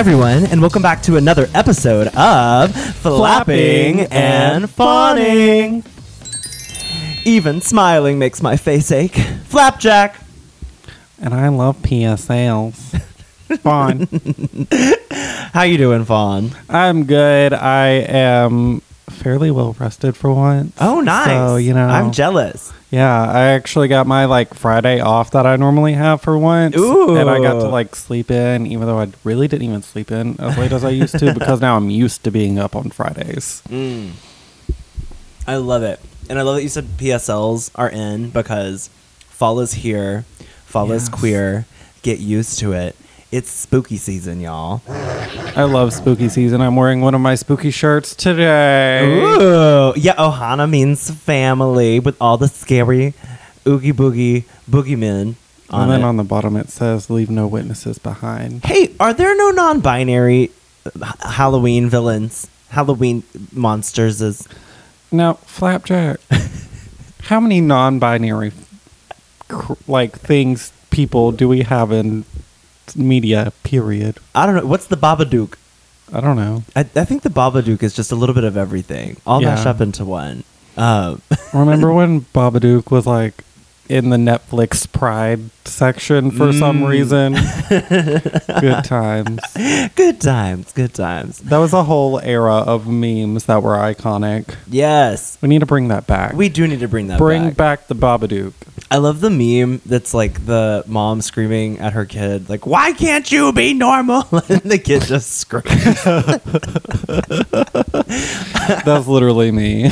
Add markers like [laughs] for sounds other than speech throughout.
Hi, everyone, and welcome back to another episode of Flapping and Fawning. Even smiling makes my face ache. Flapjack. And I love PSLs. [laughs] Fun. How you doing, Fawn? I'm good. I am fairly well rested for once. Oh, nice. So, you know, I'm jealous. yeah, I actually got my like Friday off that I normally have for once. Ooh. And I got to like sleep in, even though I really didn't even sleep in as late as I used to because now I'm used to being up on Fridays. Mm. I love it. And I love that you said PSLs are in because fall is here, fall is queer. Get used to it. It's spooky season, y'all. I love spooky season. I'm wearing one of my spooky shirts today. Ooh. Yeah, Ohana means family with all the scary oogie boogie boogeymen on And then it. on the bottom it says, leave no witnesses behind. hey, are there no non-binary uh, Halloween villains? Halloween monsters is Now, Flapjack, [laughs] how many non-binary cr- like things people do we have in media? Period. I don't know. What's the Babadook? I don't know. I, I think the Babadook is just a little bit of everything, all Yeah. mashed up into one. Um, [laughs] Remember when Babadook was like in the Netflix Pride section for some Mm. reason? [laughs] Good times. good times, good times. That was a whole era of memes that were iconic. Yes, We need to bring that back. we do need to bring that back. bring back. back the Babadook. I love the meme that's like the mom screaming at her kid, like, "Why can't you be normal?" [laughs] and the kid just screams. [laughs] That's literally me.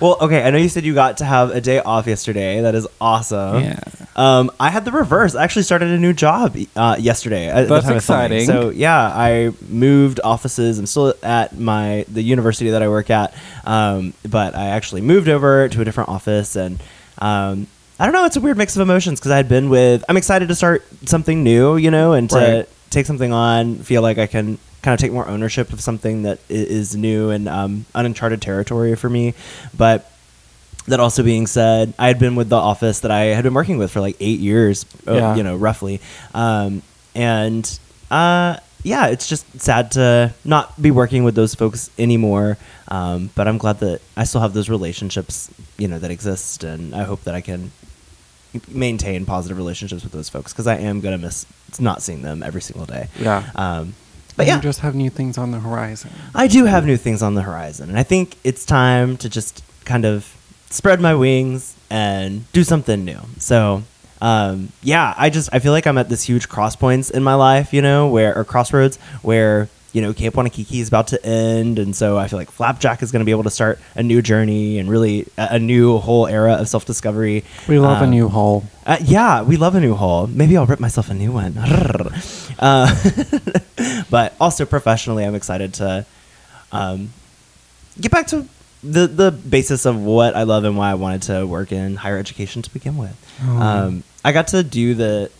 well, okay, I know you said you got to have a day off yesterday. That is awesome. Yeah. Um, I had the reverse. I actually started a new job uh, yesterday. That's time exciting. So yeah, I moved offices. I'm still at my the university that I work at, um, but I actually moved over to a different office, and um, I don't know. It's a weird mix of emotions because I had been with. I'm excited to start something new, you know, and to Right. take something on. Feel like I can kind of take more ownership of something that is new and um, uncharted territory for me, but that also being said, I had been with the office that I had been working with for like eight years, uh, Yeah. you know, roughly. Um, and uh, yeah, it's just sad to not be working with those folks anymore. Um, but I'm glad that I still have those relationships, you know, that exist, and I hope that I can maintain positive relationships with those folks because I am gonna miss not seeing them every single day. Yeah. Um, but You yeah, just have new things on the horizon. I do have new things on the horizon, and I think it's time to just kind of spread my wings and do something new. So, um, yeah, I just I feel like I'm at this huge cross points in my life, you know, where or crossroads where you know Camp Wannakiki is about to end, and so I feel like Flapjack is going to be able to start a new journey and really a, a new whole era of self discovery. We love a Um, new hole. uh, yeah, we love a new hole. Maybe I'll rip myself a new one. [laughs] uh, [laughs] but also professionally, I'm excited to um, get back to the the basis of what I love and why I wanted to work in higher education to begin with. Oh. Um, I got to do the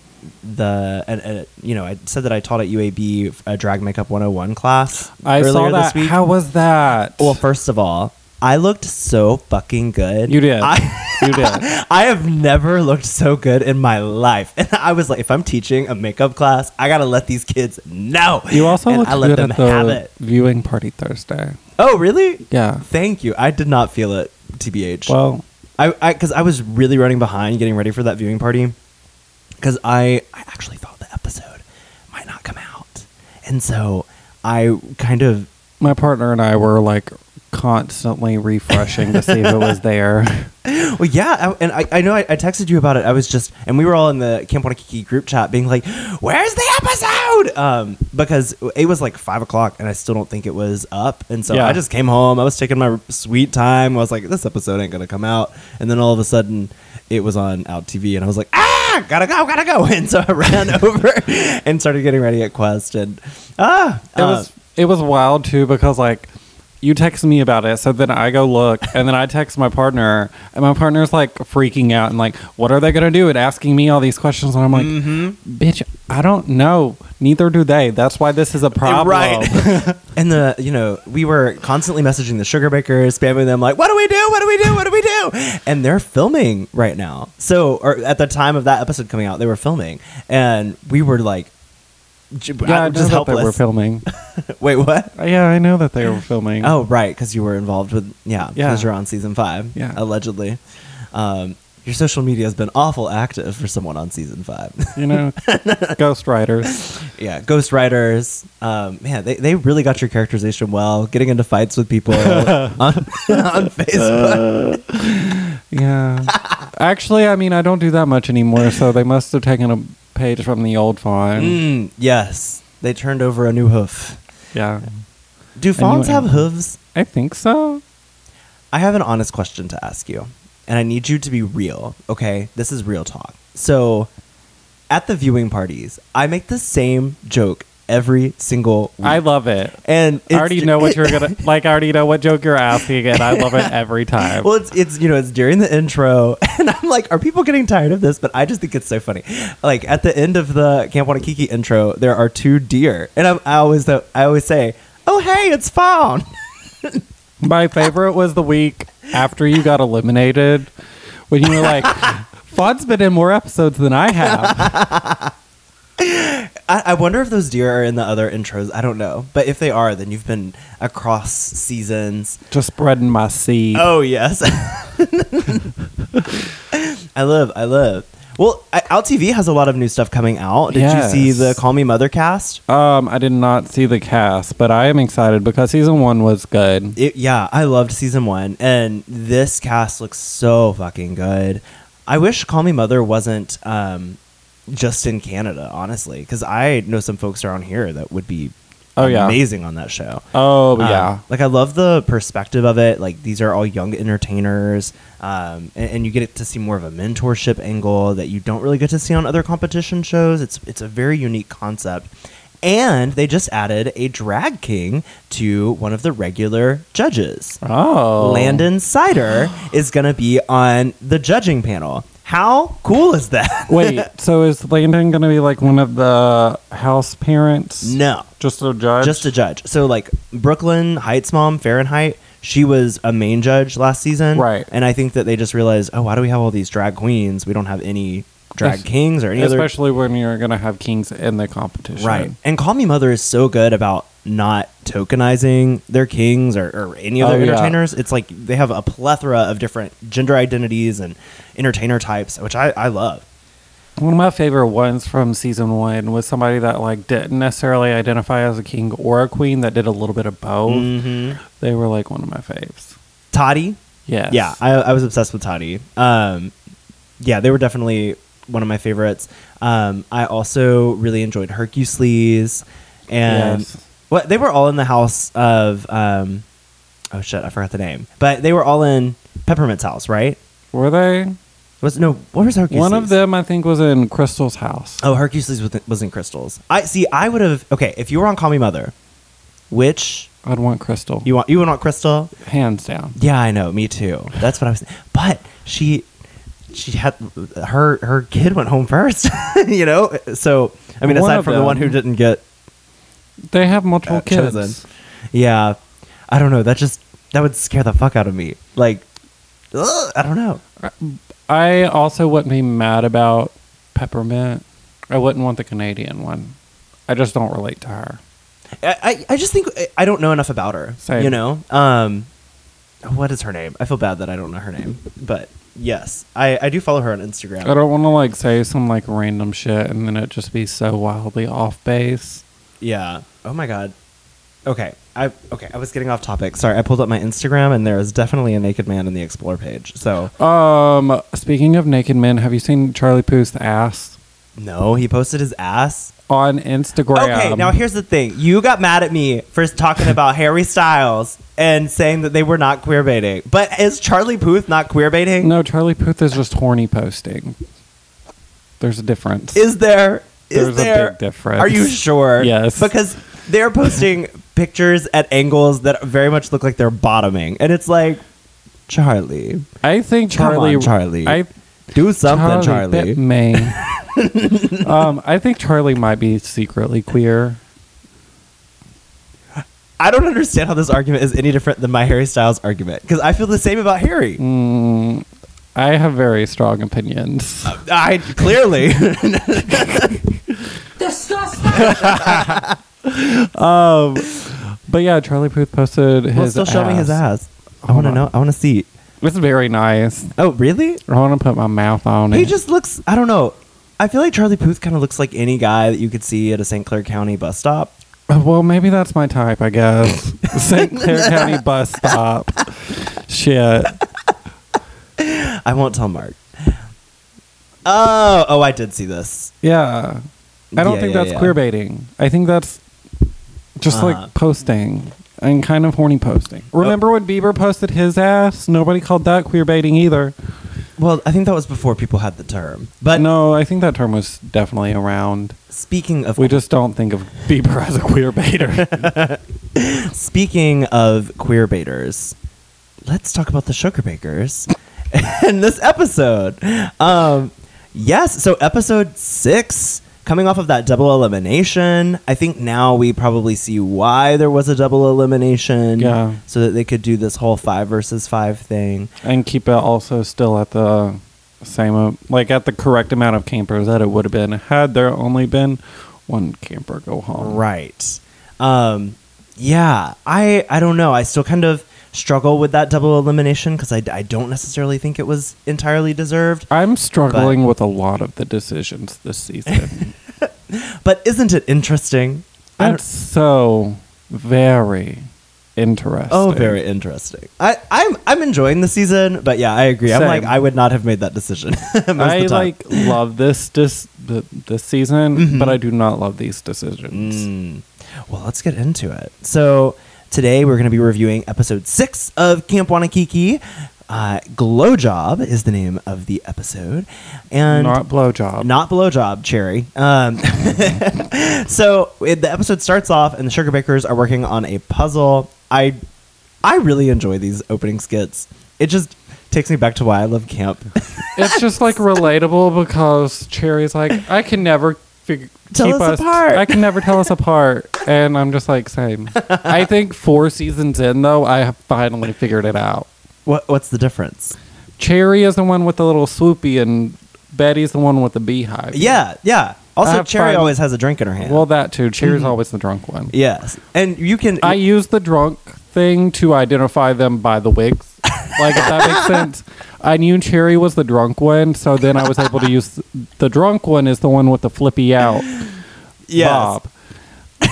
the and, and you know I said that I taught at UAB a uh, drag makeup 101 class. I earlier saw that. This week. How was that? Well, first of all, I looked so fucking good. You did. I, You did. [laughs] I have never looked so good in my life. And I was like, if I'm teaching a makeup class, I gotta let these kids know. you also and looked I let good them at the have it. viewing party Thursday. Oh, really? Yeah. Thank you. I did not feel it, TBH. Well, I, I, because I was really running behind getting ready for that viewing party. Because I, I actually thought the episode might not come out, and so I kind of my partner and I were like constantly refreshing to see if it was [laughs] there. Well, yeah, I, and I, I know I, I texted you about it. I was just, and we were all in the Camp Wannakiki group chat, being like, "Where's the episode?" Um, because it was like five o'clock, and I still don't think it was up. And so Yeah. I just came home. I was taking my sweet time. I was like, "This episode ain't gonna come out." And then all of a sudden, it was on Out TV, and I was like, "Ah, gotta go, gotta go!" [laughs] And so I ran [laughs] over and started getting ready at Quest, and ah, It was it was wild too because like you text me about it, so then I go look, and then I text my partner, and my partner's like freaking out and like, "What are they gonna do?" and asking me all these questions, and I'm like, Mm-hmm. "Bitch, I don't know. Neither do they. That's why this is a problem." Right. [laughs] and the you know we were constantly messaging the sugar bakers, spamming them like, "What do we do? What do we do? What do we do?" And they're filming right now. So, or at the time of that episode coming out, they were filming, and we were like j- Yeah, I I'm know just that they were filming. [laughs] Wait, what? yeah, I know that they were filming. Oh, right, because you were involved with yeah, Yeah. because you're on season five, Yeah. allegedly. Um, your social media has been awful active for someone on season five. you know, [laughs] Ghost Riders. yeah, Ghost Riders. Um, man, they, they really got your characterization well. Getting into fights with people [laughs] on, on Facebook. Yeah. Actually, I mean, I don't do that much anymore, so they must have taken a page from the old fawn. Mm, yes, they turned over a new hoof. Yeah. Do fawns have hooves? I think so. I have an honest question to ask you, and I need you to be real, okay? This is real talk. So, at the viewing parties, I make the same joke every single week. I love it. and I already know what you're gonna [laughs] like. I already know what joke you're asking, and I love it every time. Well, it's it's you know it's during the intro, [laughs] and I'm like, are people getting tired of this? But I just think it's so funny. Like at the end of the Camp Wannakiki intro, there are two deer, and I'm, I always I always say, oh hey, it's found. [laughs] My favorite was the week after you got eliminated, when you were like, "Fawn's been in more episodes than I have." I, I wonder if those deer are in the other intros. I don't know, but if they are, then you've been across seasons. Just spreading my seed. Oh yes, I love. I love. Well, I, Out TV has a lot of new stuff coming out. Did Yes. you see the Call Me Mother cast? Um, I did not see the cast, but I am excited because season one was good. It, yeah, I loved season one, and this cast looks so fucking good. I wish Call Me Mother wasn't um, just in Canada, honestly, because I know some folks around here that would be Oh, yeah. amazing on that show. Oh Um, yeah, like I love the perspective of it. Like these are all young entertainers, um, and, and you get to see more of a mentorship angle that you don't really get to see on other competition shows. It's it's a very unique concept. And they just added a drag king to one of the regular judges. oh Landon Cider [gasps] is going to be on the judging panel. How cool is that? [laughs] Wait, so is Landon gonna be like one of the house parents? no. just a judge. Just a judge. So like Brooklyn Hytes mom Fahrenheit, she was a main judge last season, Right. And I think that they just realized, oh, why do we have all these drag queens? We don't have any drag Es- kings or any other. especially when you're gonna have kings in the competition. Right. And Call Me Mother is so good about not tokenizing their kings or, or any other Oh, yeah. entertainers. It's like they have a plethora of different gender identities and entertainer types, which I, I love. One of my favorite ones from season one was somebody that like didn't necessarily identify as a king or a queen that did a little bit of both. Mm-hmm. They were like one of my faves. Toddy, Yes. Yeah, I, I was obsessed with Toddy. Um, yeah, they were definitely one of my favorites. Um, I also really enjoyed Hercules, and Yes. what they were all in the house of. Um, oh shit, I forgot the name, but they were all in Peppermint's house, right? Were they? Was no, what was Hercules? One of them, I think, was in Crystal's house. Oh, Hercules was, was in Crystals. I see. I would have. Okay, if you were on Call Me Mother, which I'd want Crystal. you want? You would want Crystal? Hands down. Yeah, I know. Me too. That's what I was. But she, she had her her kid went home first. [laughs] you know. So I mean, One aside from the one who didn't get They have multiple uh, kids. chosen, yeah, I don't know. That just that would scare the fuck out of me. Like, ugh, I don't know. I also wouldn't be mad about Peppermint. I wouldn't want the Canadian one. I just don't relate to her. I, I, just think I- I don't know enough about her. Same. You know. Um, what is her name? I feel bad that I don't know her name, but yes, I I do follow her on Instagram. I don't want to like say some like random shit and then it just be so wildly off base. Yeah. Oh my god. Okay. I okay. I was getting off topic. Sorry. I pulled up my Instagram and there is definitely a naked man in the explore page. So Um, speaking of naked men, have you seen Charlie Puth's ass no, he posted his ass. on Instagram? Okay. Now here's the thing. You got mad at me for talking [laughs] about Harry Styles and saying that they were not queer baiting. But is Charlie Puth not queer baiting? no, Charlie Puth is just horny posting. There's a difference. Is there? Is There's a there? big difference. Are you sure? Yes. Because they're posting pictures at angles that very much look like they're bottoming, and it's like, Charlie, I think Come Charlie. on, Charlie. I do something, Charlie. bit May. [laughs] um, I think Charlie might be secretly queer. I don't understand how this argument is any different than my Harry Styles argument because I feel the same about Harry. Mm, I have very strong opinions. I clearly. [laughs] [laughs] Disgusting! [laughs] um, but yeah, Charlie Puth posted his. well, still show me his ass. I want to know. I want to see. It's very nice. Oh, really? I want to put my mouth on it. He it. just looks. I don't know. I feel like Charlie Puth kind of looks like any guy that you could see at a St. Clair County bus stop. well, maybe that's my type. I guess [laughs] St. Clair County bus [laughs] stop. Shit. I won't tell Mark. Oh, oh, I did see this. Yeah. I don't Yeah, think yeah, that's yeah. queer baiting. I think that's just Uh-huh. like posting and kind of horny posting. Remember when Bieber posted his ass? Nobody called that queer baiting either. Well, I think that was before people had the term. But no, I think that term was definitely around. speaking of We just don't think of Bieber as a queer baiter. [laughs] speaking of queer baiters, let's talk about the sugar bakers [laughs] in this episode. Um, yes, so episode six, coming off of that double elimination. I think now we probably see why there was a double elimination. Yeah. So that they could do this whole five versus five thing. and keep it also still at the same, uh, like at the correct amount of campers that it would have been had there only been one camper go home. Right. Um, yeah, I I don't know. I still kind of struggle with that double elimination because I, I don't necessarily think it was entirely deserved. I'm struggling with a lot of the decisions this season. [laughs] But isn't it interesting? That's so very interesting. oh, very interesting. I, I'm I'm enjoying the season, but yeah, I agree. I'm like I would not have made that decision. [laughs] I like love this th- this season, Mhm. but I do not love these decisions. Mm. Well, let's get into it. So today we're going to be reviewing episode six of Camp Wannakiki. Uh, Glow Job is the name of the episode, and not blowjob. not blowjob cherry. Um, [laughs] so it, the episode starts off, and the sugar bakers are working on a puzzle. I I really enjoy these opening skits. It just takes me back to why I love camp. it's just like [laughs] relatable because Cherry's like, I can never fig- Tell keep us apart." I can never tell us apart, and I'm just like, same. [laughs] I think four seasons in though, I have finally figured it out. What what's the difference? Cherry is the one with the little swoopy, and Betty's the one with the beehive. Yeah, yeah. Also, have Cherry fun- always has a drink in her hand. Well, that too. Cherry's Mhm. always the drunk one. yes, and you can. I use the drunk thing to identify them by the wigs. Like, if that makes [laughs] sense. I knew Cherry was the drunk one, so then I was able to use the drunk one is the one with the flippy out yes. bob.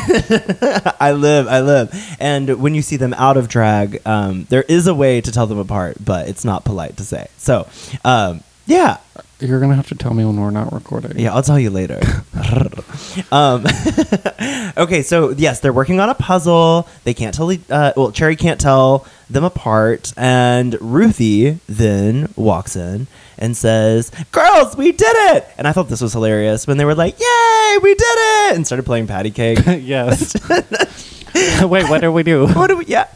[laughs] I live, I live. And when you see them out of drag, um, there is a way to tell them apart, but it's not polite to say. So, um, yeah, You're gonna have to tell me when we're not recording. yeah, I'll tell you later. [laughs] um, [laughs] okay, so yes, they're working on a puzzle. They can't tell. Uh, well, Cherry can't tell them apart, and Ruthie then walks in and says, "Girls, we did it!" And I thought this was hilarious when they were like, "Yay, we did it!" and started playing patty cake. [laughs] yes. [laughs] Wait, what do we do? [laughs] what do we yeah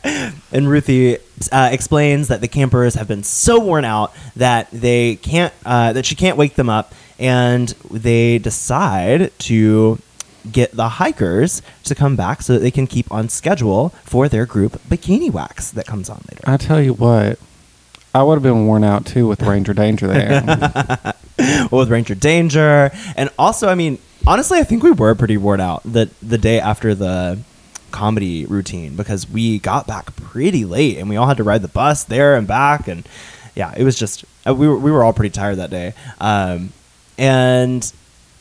and ruthie uh, explains that the campers have been so worn out that they can't uh, that she can't wake them up and they decide to get the hikers to come back so that they can keep on schedule for their group bikini wax that comes on later I tell you what, I would have been worn out too with Ranger Danger there. well, [laughs] with ranger danger. And also i mean honestly i think we were pretty worn out the the day after the comedy routine because we got back pretty late and we all had to ride the bus there and back. And yeah it was just uh, we were, we were all pretty tired that day. Um, and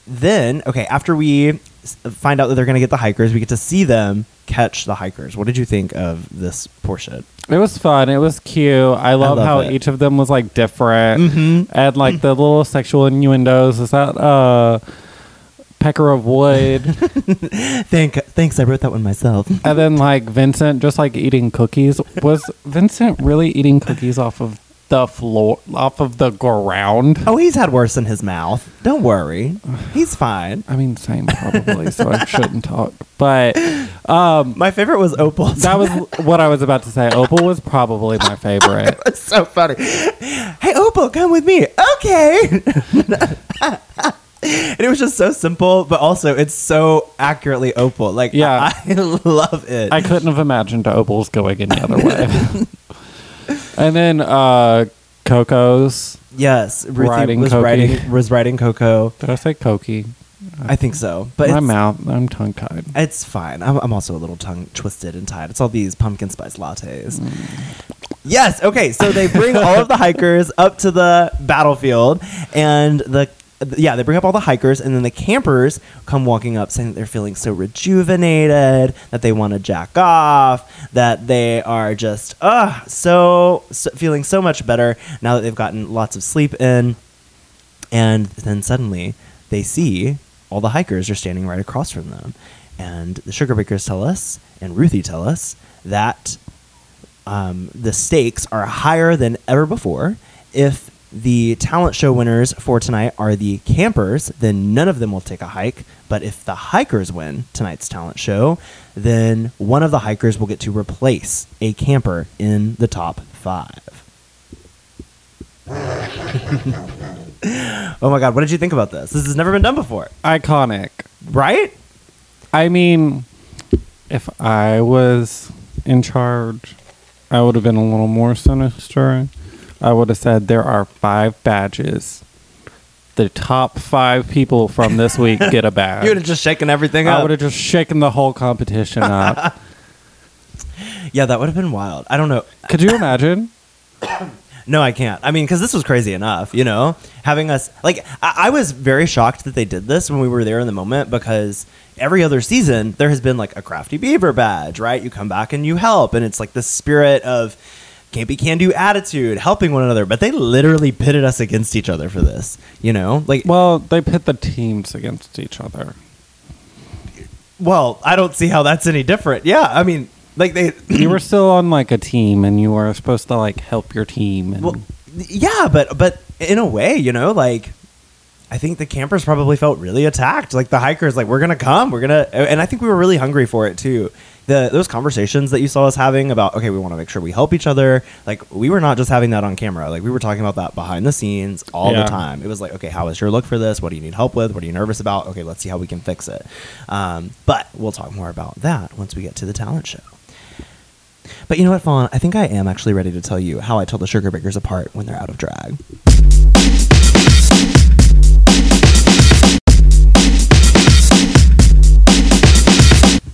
then okay after we find out that they're going to get the hikers we get to see them catch the hikers what did you think of this portion it was fun. It was cute. I love, love how it. each of them was like different. Mhm. And like the little sexual innuendos. Is that uh pecker of wood? [laughs] Thank, thanks i wrote that one myself and then like Vincent just like eating cookies. Was [laughs] Vincent really eating cookies off of the floor off of the ground? oh he's had worse in his mouth don't worry he's fine I mean same probably, so I shouldn't talk. But um My favorite was Opal. that was what I was about to say. Opal was probably my favorite. [laughs] It's so funny. Hey, Opal, come with me. Okay. [laughs] and it was just so simple, but also it's so accurately Opal. Like, Yeah. I, [laughs] love it. I couldn't have imagined Opal's going any other way. And then uh Coco's yes, Ruthie Riding was Cokie. riding was riding Coco. did I say Cokie? I think so. But my it's, mouth, I'm tongue tied. it's fine. I'm, I'm also a little tongue twisted and tied. It's all these pumpkin spice lattes. Yes. Okay. So they bring all of the hikers up to the battlefield, and the yeah they bring up all the hikers, and then the campers come walking up, saying that they're feeling so rejuvenated, that they want to jack off, that they are just uh so, so feeling so much better now that they've gotten lots of sleep in, and then suddenly they see all the hikers are standing right across from them, and the sugar bakers tell us, and Ruthie tell us that um, the stakes are higher than ever before. If the talent show winners for tonight are the campers, then none of them will take a hike. But if the hikers win tonight's talent show, then one of the hikers will get to replace a camper in the top five. [laughs] oh my god, what did you think about this? This has never been done before, Iconic. right? I mean, if I was in charge, I would have been a little more sinister. I would have said there are five badges. The top five people from this week [laughs] get a badge. You would have just shaken everything up. I up. would have just shaken the whole competition up. [laughs] Yeah, that would have been wild. I don't know. Could you imagine? [coughs] No, I can't. I mean, because this was crazy enough, you know, having us like I, I was very shocked that they did this when we were there in the moment because every other season there has been like a crafty beaver badge, right? You come back and you help, and it's like the spirit of can't be can do attitude, helping one another. But they literally pitted us against each other for this, you know, like Well, they pit the teams against each other. well, I don't see how that's any different. Yeah, I mean, like they You were still on like a team, and you were supposed to like help your team. And Well, yeah, but but in a way, you know, like I think the campers probably felt really attacked. Like the hikers, like we're gonna come, we're gonna, and I think we were really hungry for it too. The those conversations that you saw us having about okay, we want to make sure we help each other. Like we were not just having that on camera. Like we were talking about that behind the scenes all Yeah. the time. It was like, okay, how is your look for this? What do you need help with? What are you nervous about? Okay, let's see how we can fix it. Um, but we'll talk more about that once we get to the talent show. But you know what, Fawn? I think I am actually ready to tell you how I tell the sugar bakers apart when they're out of drag.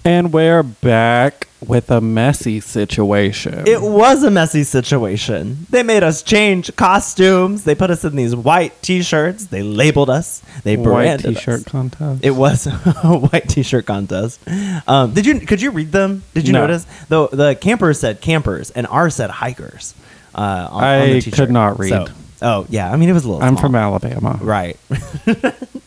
And we're back with a messy situation. It was a messy situation. They made us change costumes. They put us in these white T-shirts. They labeled us. They white t-shirt us. contest. It was [laughs] a white T-shirt contest. Um, did you? Could you read them? Did you No. notice? The the campers said campers and ours said hikers. Uh, on, on I the could not read. So- oh yeah, I mean it was a little. I'm small. from Alabama. Right. [laughs]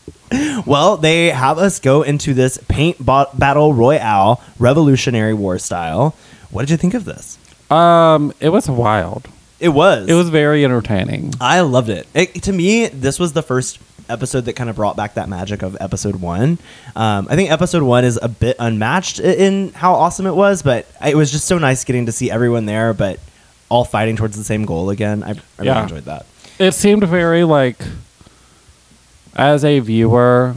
well, they have us go into this paint ba- battle royale, Revolutionary War style. What did you think of this? Um, it was wild. It was. It was very entertaining. I loved it. it. To me, this was the first episode that kind of brought back that magic of episode one. Um, I think episode one is a bit unmatched in how awesome it was, but it was just so nice getting to see everyone there, but all fighting towards the same goal again. I, I really enjoyed that. It seemed very like, as a viewer,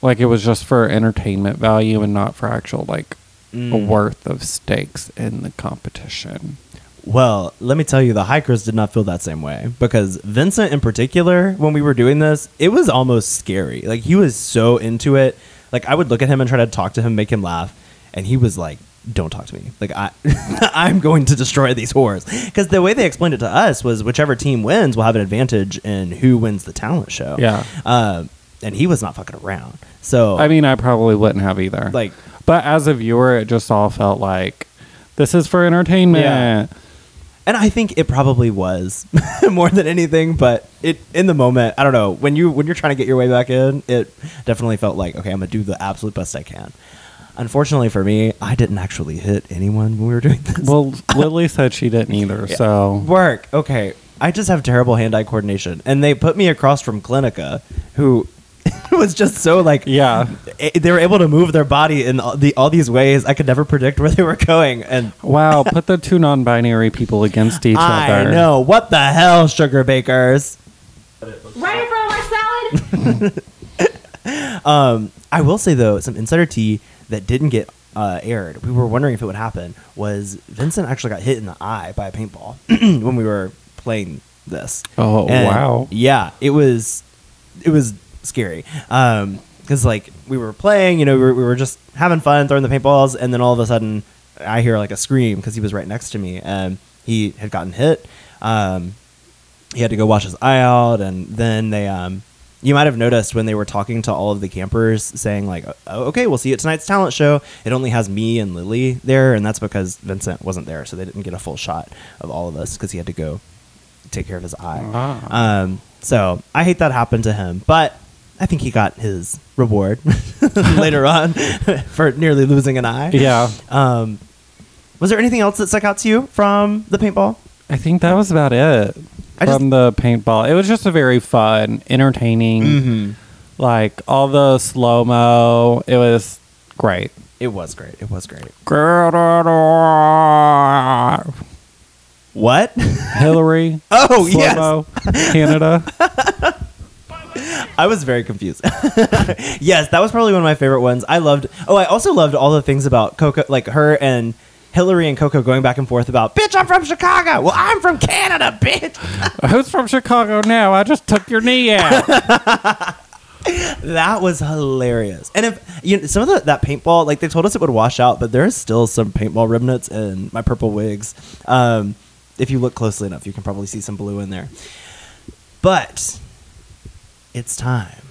like it was just for entertainment value and not for actual like Mm. worth of stakes in the competition. Well, let me tell you, the hikers did not feel that same way because Vincent, in particular, when we were doing this, it was almost scary. Like he was so into it. Like I would look at him and try to talk to him, make him laugh, and he was like, "Don't talk to me. Like I, [laughs] I'm going to destroy these whores." Because the way they explained it to us was, whichever team wins will have an advantage in who wins the talent show. Yeah. Uh, and he was not fucking around. So I mean, I probably wouldn't have either. like but as a viewer, it just all felt like this is for entertainment. Yeah. And I think it probably was [laughs] more than anything, but it in the moment, I don't know, when you when you're trying to get your way back in, it definitely felt like, okay, I'm gonna do the absolute best I can. Unfortunately for me, I didn't actually hit anyone when we were doing this. Well, [laughs] Lily said she didn't either. So work. Okay. I just have terrible hand-eye coordination. And they put me across from Clinica, who [laughs] was just so like yeah, eh, they were able to move their body in all, the, all these ways. I could never predict where they were going. And wow. Put the two non-binary people against each [laughs] I other. know. What the hell, sugar bakers? Ready for my salad? Um, I will say though, some insider tea that didn't get uh, aired. We were wondering if it would happen. Was Vincent actually got hit in the eye by a paintball [clears throat] when we were playing this? Oh And, wow. Yeah, it was. It was scary. Um, because like we were playing, you know, we were, we were just having fun throwing the paintballs, and then all of a sudden, I hear like a scream because he was right next to me, and he had gotten hit. Um, he had to go wash his eye out, and then they um. You might have noticed when they were talking to all of the campers, saying like, oh, "Okay, we'll see you at tonight's talent show." It only has me and Lily there, and that's because Vincent wasn't there, so they didn't get a full shot of all of us because he had to go take care of his eye. Ah. Um, so I hate that happened to him, but I think he got his reward [laughs] later on [laughs] for nearly losing an eye. Yeah. Um, was there anything else that stuck out to you from the paintball? I think that was about it I just- from the paintball. It was just a very fun, entertaining, Mm-hmm. like all the slow mo. It was great. It was great. It was great. What? [laughs] Hillary. Oh, yes. slow-mo, Canada. [laughs] I was very confused. [laughs] yes, that was probably one of my favorite ones. I loved. Oh, I also loved all the things about Coco, like her and Hillary and Coco going back and forth about, "Bitch, I'm from Chicago." Well, I'm from Canada, bitch. [laughs] Who's from Chicago now? I just took your knee out. [laughs] That was hilarious. And if you know, some of the, that paintball, like they told us it would wash out, but there's still some paintball remnants in my purple wigs. Um, if you look closely enough, you can probably see some blue in there. But it's time.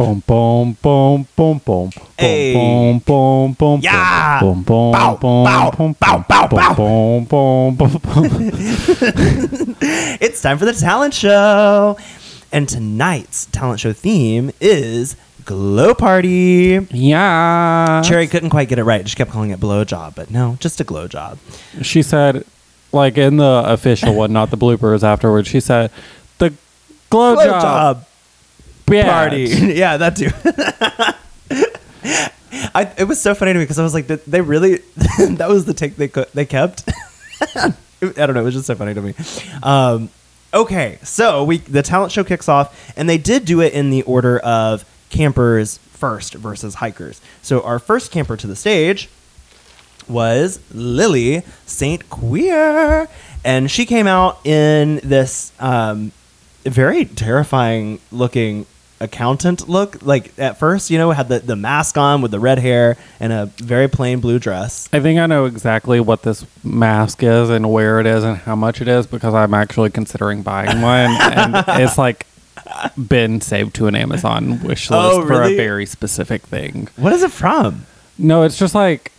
Boom, boom, boom, boom, boom. Hey. Boom, boom, boom, Yeah. boom, boom, Bow, boom, bow, boom, bow, bow, bow. boom, boom, boom, boom. It's time for the talent show. And tonight's talent show theme is glow party. Yeah. Cherry couldn't quite get it right. She kept calling it blow job, but no, just a glow job. She said, like in the official one, not the bloopers afterwards, she said, the glow, Glow job, job bitch." party. [laughs] yeah, that too. [laughs] I, it was so funny to me because I was like, they really? [laughs] that was the take they co- they kept. I don't know. It was just so funny to me. Um, okay, so we the talent show kicks off, and they did do it in the order of campers first versus hikers. So our first camper to the stage was Lily St. Queer. And she came out in this um, very terrifying looking accountant look. Like at first, you know, had the, the mask on with the red hair and a very plain blue dress. I think I know exactly what this mask is and where it is and how much it is because I'm actually considering buying [laughs] one. and it's like been saved to an Amazon wish oh, list Oh, for a very specific thing. What is it from? No, it's just like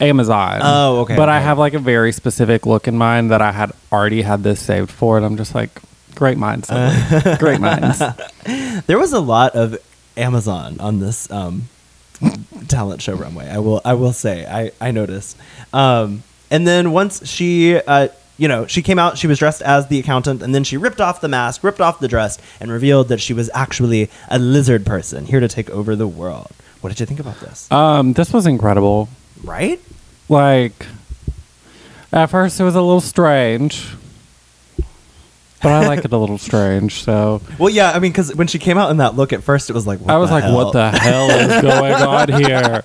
Amazon. Oh, okay, But I have like a very specific look in mind that I had already had this saved for, and I'm just like, great minds, Lily. great minds. [laughs] There was a lot of Amazon on this um, talent show runway. I will I will say I I noticed. Um, and then once she uh, you know she came out, she was dressed as the accountant, and then she ripped off the mask, ripped off the dress, and revealed that she was actually a lizard person here to take over the world. What did you think about this? Um, this was incredible. right? Like, at first it was a little strange, but I like it a little strange. So Well, yeah. I mean, because when she came out in that look, at first it was like, what I was the like, hell? "What the hell is [laughs] going on here?"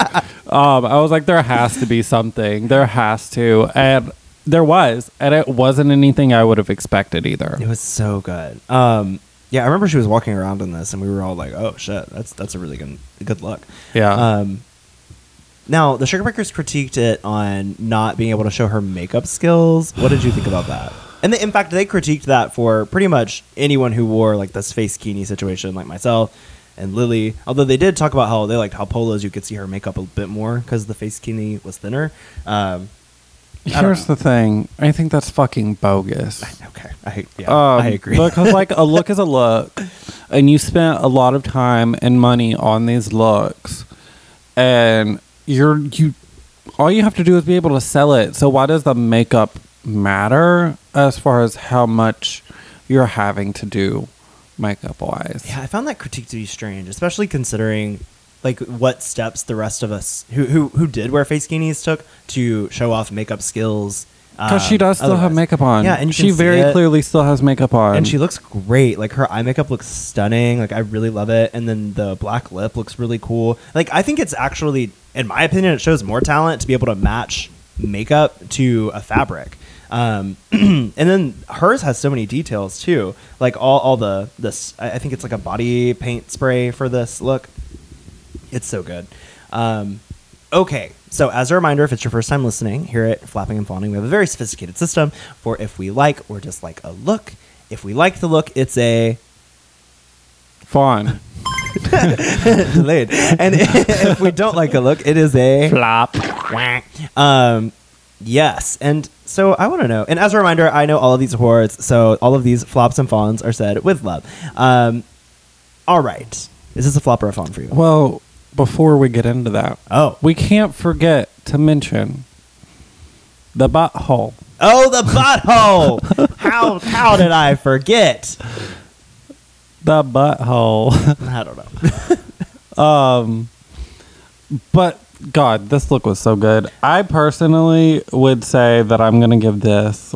Um, I was like, "There has to be something. There has to," and there was, and it wasn't anything I would have expected either. It was so good. Um, yeah, I remember she was walking around in this, and we were all like, "Oh shit, that's that's a really good good look." Yeah. Um, now the Sugar Bakers critiqued it on not being able to show her makeup skills. What did you think about that? And they, in fact, they critiqued that for pretty much anyone who wore like this face kini situation, like myself and Lily. Although they did talk about how they liked how polos you could see her makeup a bit more because the face kini was thinner. Um, Here's the thing. I think that's fucking bogus. okay, I yeah, Um, I agree. because like a look is a look, and you spent a lot of time and money on these looks, and you're you, all you have to do is be able to sell it. So why does the makeup matter as far as how much you're having to do makeup wise? Yeah, I found that critique to be strange, especially considering like what steps the rest of us who who, who did wear face skinnies took to show off makeup skills. Because she um, does still have makeup on. Yeah, and she very it. clearly still has makeup on. and she looks great. Like her eye makeup looks stunning. Like I really love it. And then the black lip looks really cool. Like I think it's actually, in my opinion, it shows more talent to be able to match makeup to a fabric. Um, [clears throat] and then hers has so many details too, like all all the this. I think it's like a body paint spray for this look. It's so good. Um, okay, so as a reminder, if it's your first time listening here at Flapping and Fawning, we have a very sophisticated system for if we like or dislike a look. If we like the look, it's a Fawn. [laughs] delayed, and [laughs] if we don't like a look, it is a Flop. um, yes, and so I want to know. And as a reminder, I know all of these awards, so all of these flops and fawns are said with love. Um, all right, is this a flop or a fawn for you? Well, before we get into that, Oh, we can't forget to mention the butthole. oh, the butthole. [laughs] how how did I forget? The butthole. I don't know. [laughs] um, but God, this look was so good. I personally would say that I'm gonna give this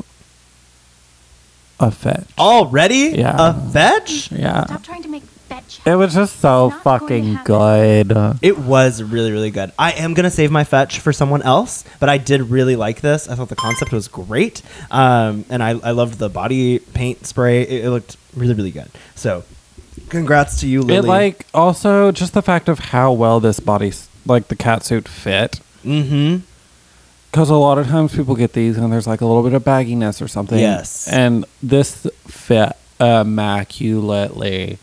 a fetch. Already, Yeah. a veg. Yeah, Stop trying to make fetch. it was just so It's not going to fucking good. It was really, really good. I am gonna save my fetch for someone else, but I did really like this. I thought the concept was great, um, and I, I loved the body paint spray. It, it looked really, really good. So, congrats to you, Lily. It like also just the fact of how well this body, s- like the cat suit fit. mm-hmm. Because a lot of times people get these and there's like a little bit of bagginess or something. Yes. And this fit immaculately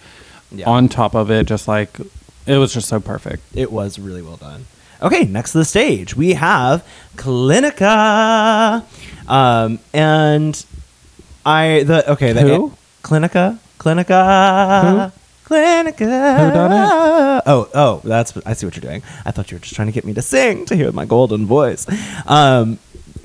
Yeah. on top of it, just like it was just so perfect. It was really well done. Okay, next to the stage we have Clinica, um, and I the okay the Who? Clinica Clinica. Clinica. Who done it? Oh, oh, that's I see what you're doing. I thought you were just trying to get me to sing to hear my golden voice. Um,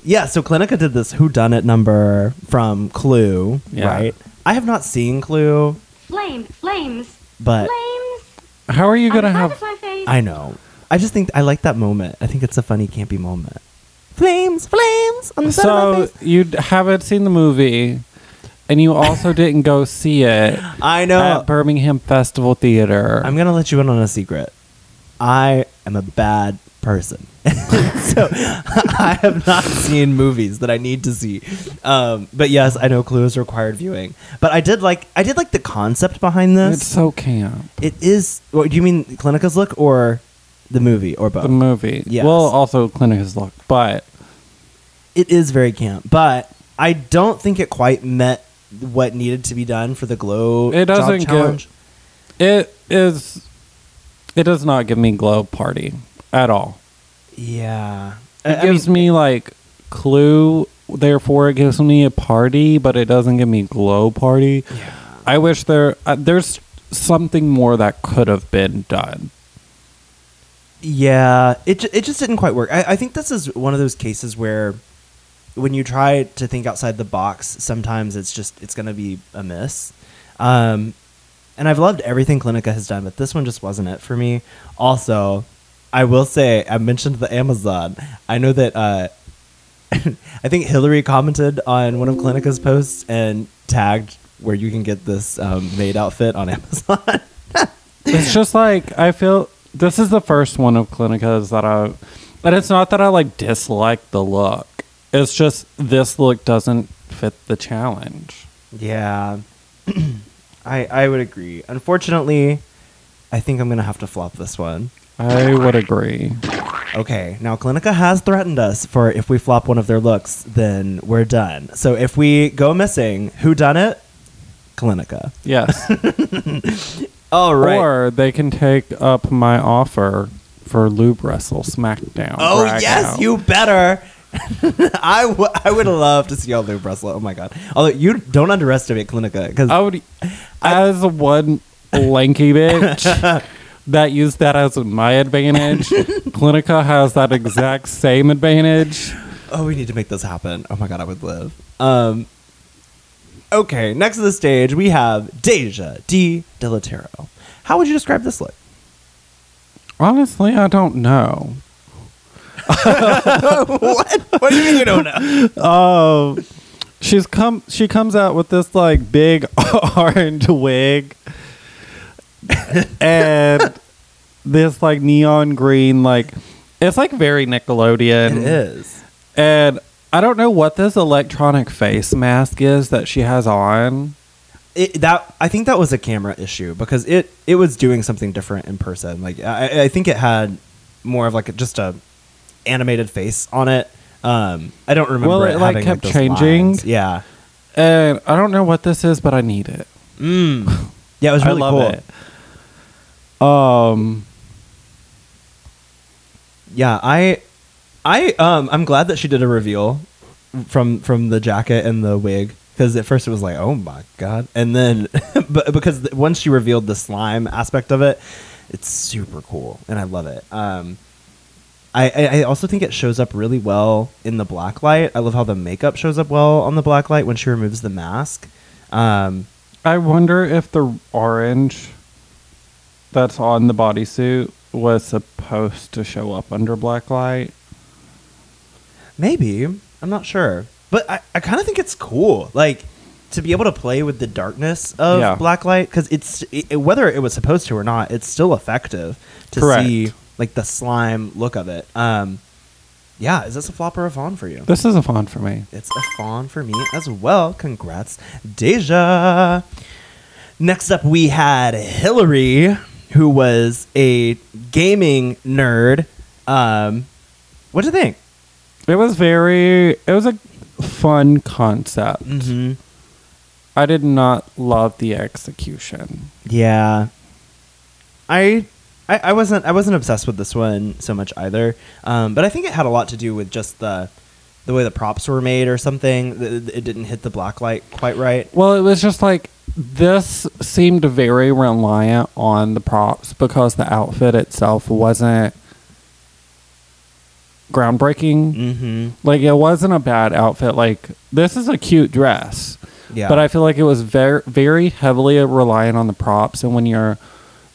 yeah, so Clinica did this Who Done It number from Clue, Yeah. right? I have not seen Clue, Flames, flames, but flames. How are you gonna the side have? my face. I know. I just think I like that moment. I think it's a funny, campy moment. Flames, flames on the side of my So face. you haven't seen the movie, and you also didn't go see it [laughs] I know. at Birmingham Festival Theater. I'm gonna let you in on a secret. I am a bad person, [laughs] so I have not seen movies that I need to see. Um, but yes, I know Clue is required viewing. But I did like I did like the concept behind this. it's so camp. it is. What, do you mean Clinica's look or the movie or both? The movie. Yes. Well, also Clinica's look, but it is very camp, but I don't think it quite met what needed to be done for the glow. It job doesn't give- challenge. it is. It does not give me glow party at all. Yeah, It gives me like clue. Therefore, it gives me a party, but it doesn't give me glow party. Yeah. I wish there uh, there's something more that could have been done. Yeah, it it just didn't quite work. I, I think this is one of those cases where when you try to think outside the box, sometimes it's just it's gonna be a miss. Um, and I've loved everything Clinica has done, but this one just wasn't it for me. Also, I will say I mentioned the Amazon. I know that uh, [laughs] I think Hillary commented on one of Clinica's posts and tagged where you can get this um, maid outfit on [laughs] Amazon. It's just like I feel this is the first one of Clinica's that I, and it's not that I like dislike the look. It's just this look doesn't fit the challenge. Yeah, [clears throat] I I would agree. Unfortunately, I think I'm gonna have to flop this one. I would agree. Okay, now Clinica has threatened us for if we flop one of their looks, then we're done. So if we go missing, who done it? Clinica. Yes. [laughs] All right. Or they can take up my offer for Lube Wrestle SmackDown. oh Drag yes, Out. you better. [laughs] I, w- I would love to see all Lube wrestle. Oh my god! Although you don't underestimate Clinica because I would, as one lanky [laughs] bitch that used that as my advantage. Clinica has that exact same advantage. Oh, we need to make this happen. Oh my god, I would live. Um. Okay, next to the stage we have Deja D. Delatero. How would you describe this look? Honestly, I don't know. [laughs] what? What do you mean you don't know? Oh, she's come. She comes out with this like big [laughs] orange wig, and this like neon green like. It's like very Nickelodeon. It is. And I don't know what this electronic face mask is that she has on. it, that I think that was a camera issue because it it was doing something different in person. Like I, I think it had more of like a, just a animated face on it. Um, I don't remember. Well, it, it, like, having, kept those changing. lines. Yeah. And I don't know what this is, but I need it. Mm. [laughs] Yeah, it was really I love cool. it. Um, Yeah, I, I um, I'm glad that she did a reveal from from the jacket and the wig because at first it was like, oh my god, and then, [laughs] but because once she revealed the slime aspect of it, it's super cool and I love it. Um, I, I also think it shows up really well in the black light. I love how the makeup shows up well on the black light when she removes the mask. Um, I wonder if the orange that's on the bodysuit was supposed to show up under black light. Maybe. I'm not sure. But I, I kind of think it's cool. Like, to be able to play with the darkness of Yeah. blacklight, because it's, it, whether it was supposed to or not, it's still effective to Correct. see, like, the slime look of it. Um, yeah, is this a flop or a fawn for you? This is a fawn for me. It's a fawn for me as well. Congrats, Deja. Next up, we had Hillary, who was a gaming nerd. Um, what do you think? It was very. It was a fun concept. Mm-hmm. I did not love the execution. Yeah. I, I I wasn't I wasn't obsessed with this one so much either. Um, but I think it had a lot to do with just the the way the props were made or something. Th- th- It didn't hit the black light quite right. Well, it was just like this seemed very reliant on the props because the outfit itself wasn't groundbreaking. Mm-hmm. Like it wasn't a bad outfit. Like this is a cute dress. Yeah. But I feel like it was very very heavily reliant on the props and when you're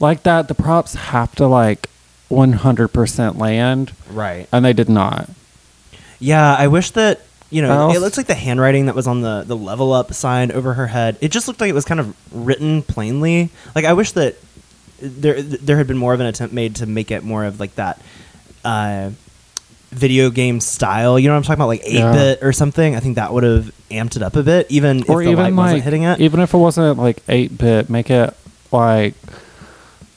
like that the props have to like 100% land right. and they did not. Yeah, I wish that you know it looks like the handwriting that was on the the level up sign over her head. It just looked like it was kind of written plainly. Like I wish that there there had been more of an attempt made to make it more of like that uh, video game style. You know what I'm talking about, like eight Yeah. bit or something. I think that would have amped it up a bit, even or if the even light like wasn't hitting it. even if it wasn't like 8 bit make it like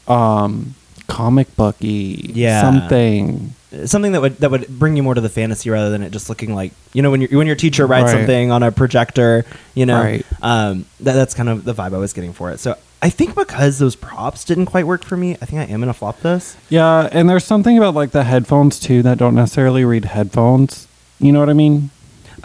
um comic booky Yeah. something something that would that would bring you more to the fantasy rather than it just looking like you know when your when your teacher writes Right. something on a projector you know Right. um that, that's kind of the vibe i was getting for it so i think because those props didn't quite work for me i think i am gonna flop this yeah and there's something about like the headphones too that don't necessarily read headphones you know what i mean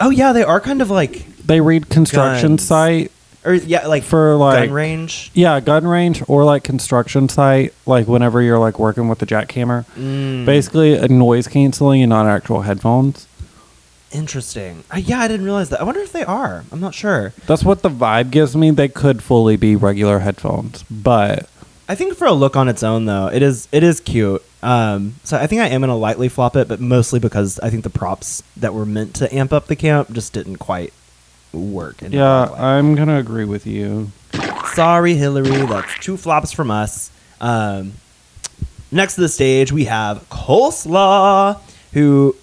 oh yeah they are kind of like they read construction Guns. site or yeah like for like gun range? yeah gun range or like construction site like whenever you're like working with the jackhammer Mm, basically a noise canceling and not actual headphones. Interesting. Uh, yeah i didn't realize that. I wonder if they are. I'm not sure. That's what the vibe gives me. They could fully be regular headphones but I think for a look on its own though, it is it is cute. Um, so I think I am gonna lightly flop it, but mostly because I think the props that were meant to amp up the camp just didn't quite work. in yeah black i'm gonna agree with you Sorry, Hillary. That's two flops from us. Um, next to the stage, we have Coleslaw, who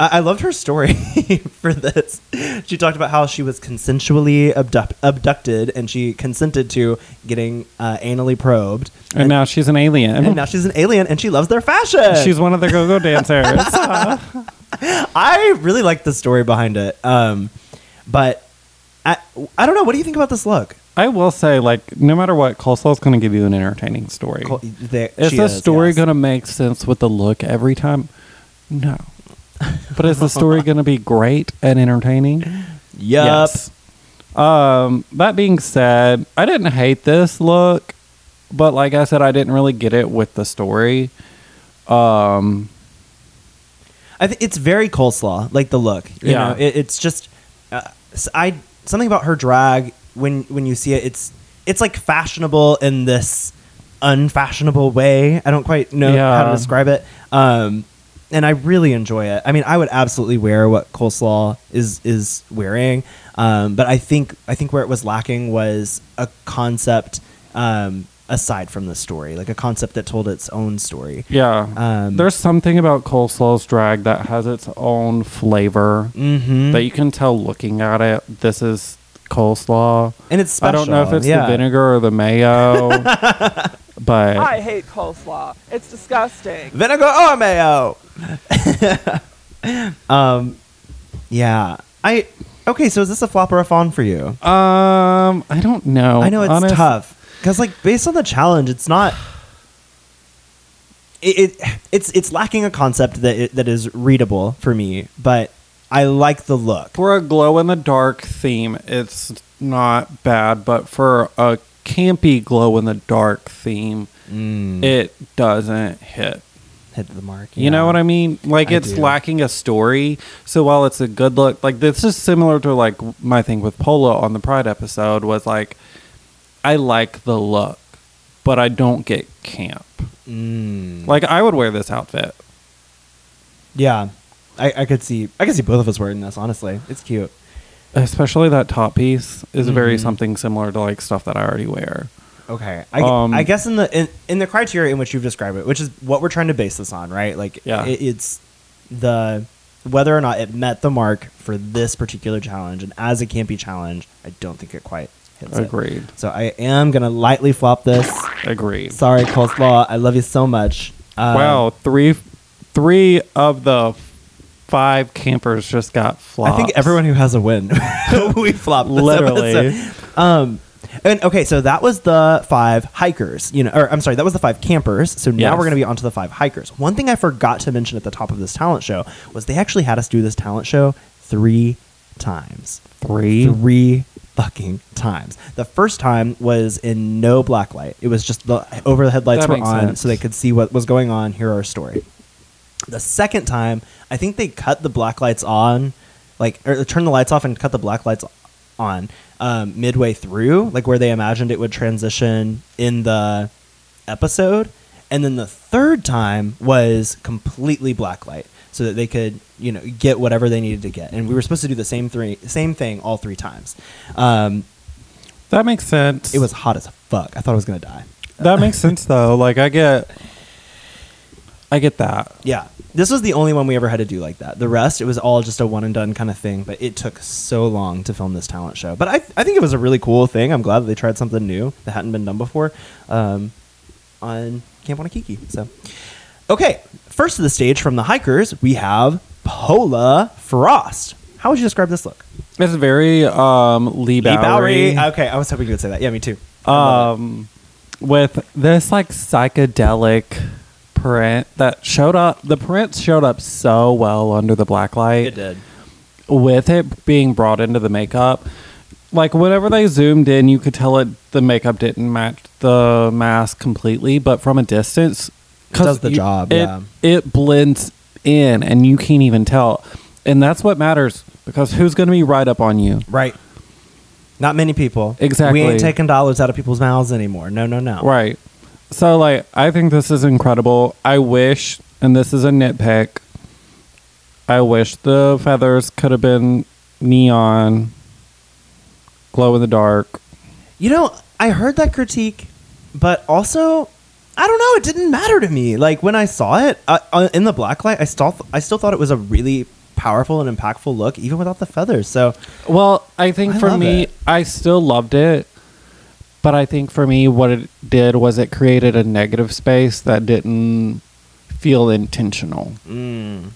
I, I loved her story [laughs] for this. She talked about how she was consensually abduct- abducted and she consented to getting uh, anally probed. and now she's an alien And now she's an alien and she loves their fashion. She's one of the go-go dancers. [laughs] I really like the story behind it. Um, but I, I don't know. What do you think about this look? I will say, like, no matter what, coleslaw is going to give you an entertaining story. Col- they- is the is, story yes. going to make sense with the look every time? No. But is the story going to be great and entertaining? Yes. Um, that being said, I didn't hate this look, but like I said, I didn't really get it with the story. Um, I think it's very coleslaw, like the look. You Yeah. know, it, it's just uh, I something about her drag when when you see it. It's it's like fashionable in this unfashionable way. I don't quite know how to describe it. Um, and I really enjoy it. I mean, I would absolutely wear what coleslaw is is wearing. Um, but I think I think where it was lacking was a concept um, aside from the story, like a concept that told its own story. Yeah. Um, There's something about coleslaw's drag that has its own flavor Mm-hmm. that you can tell looking at it. This is coleslaw. and it's special. I don't know if it's yeah. the vinegar or the mayo, [laughs] but I hate coleslaw. It's disgusting. vinegar or mayo. [laughs] um, yeah. I okay. So is this a flop or a fawn for you? um, I don't know. I know it's Honest- tough because, like, based on the challenge, it's not. It, it it's it's lacking a concept that it, that is readable for me, but I like the look. For a glow in the dark theme, it's not bad, but for a campy glow in the dark theme, Mm, it doesn't hit. hit the mark. You know what I mean? Like I it's do. lacking a story. So while it's a good look, like this is similar to like my thing with Pola on the Pride episode was like I like the look, but I don't get camp. Mm. Like I would wear this outfit. Yeah, I, I could see I could see both of us wearing this. Honestly, it's cute. Especially that top piece is very Mhm. something similar to like stuff that I already wear. Okay, I, Um, I guess in the in, in the criteria in which you've described it, which is what we're trying to base this on, right? Like, Yeah. it, it's the whether or not it met the mark for this particular challenge, and as a campy challenge, I don't think it quite Agreed. So I am gonna lightly flop this. Agreed. Sorry, coleslaw. I love you so much. Um, wow, three three of the five campers just got flopped. I think everyone who has a win, [laughs] we flopped. Literally. episode. Um, and okay, so that was the five hikers. You know, or I'm sorry, that was the five campers. So now Yes. we're going to be on to the five hikers. One thing I forgot to mention at the top of this talent show was they actually had us do this talent show three times. three. Three fucking times. The first time was in no black light. It was just the overhead lights That were on, sense. so they could see what was going on, hear our story. The second time, I think they cut the black lights on, like or turned the lights off and cut the black lights on um, midway through, like where they imagined it would transition in the episode. And then the third time was completely black light, so that they could, you know, get whatever they needed to get. And we were supposed to do the same three, same thing all three times. Um, That makes sense. it was hot as fuck. I thought I was gonna die. that makes sense though. Like I get, I get that. Yeah. This was the only one we ever had to do like that. The rest, it was all just a one and done kind of thing, but it took so long to film this talent show. But I, I think it was a really cool thing. I'm glad that they tried something new that hadn't been done before um, on Camp Wannakiki. So, okay. First to the stage from the hikers, we have Pola Frost. How would you describe this look? It's very um, Leigh Leigh Bowery. Okay, I was hoping you would say that. Yeah, me too. I love it. um, with this like psychedelic print that showed up. The print showed up so well under the black light. it did. with it being brought into the makeup, like whenever they zoomed in, you could tell it the makeup didn't match the mask completely, but from a distance, does the job, It, yeah. it blends in, and you can't even tell, and that's what matters because who's going to be right up on you? Right. Not many people. Exactly. We ain't taking dollars out of people's mouths anymore. No, no, no. Right. So like I think this is incredible. I wish and this is a nitpick. I wish the feathers could have been neon glow in the dark. You know, I heard that critique, but also, I don't know. It didn't matter to me. Like when I saw it uh, in the blacklight, I still I still thought it was a really powerful and impactful look, even without the feathers. So Well, I think I for me it. I still loved it. But I think for me what it did was it created a negative space that didn't feel intentional. mm,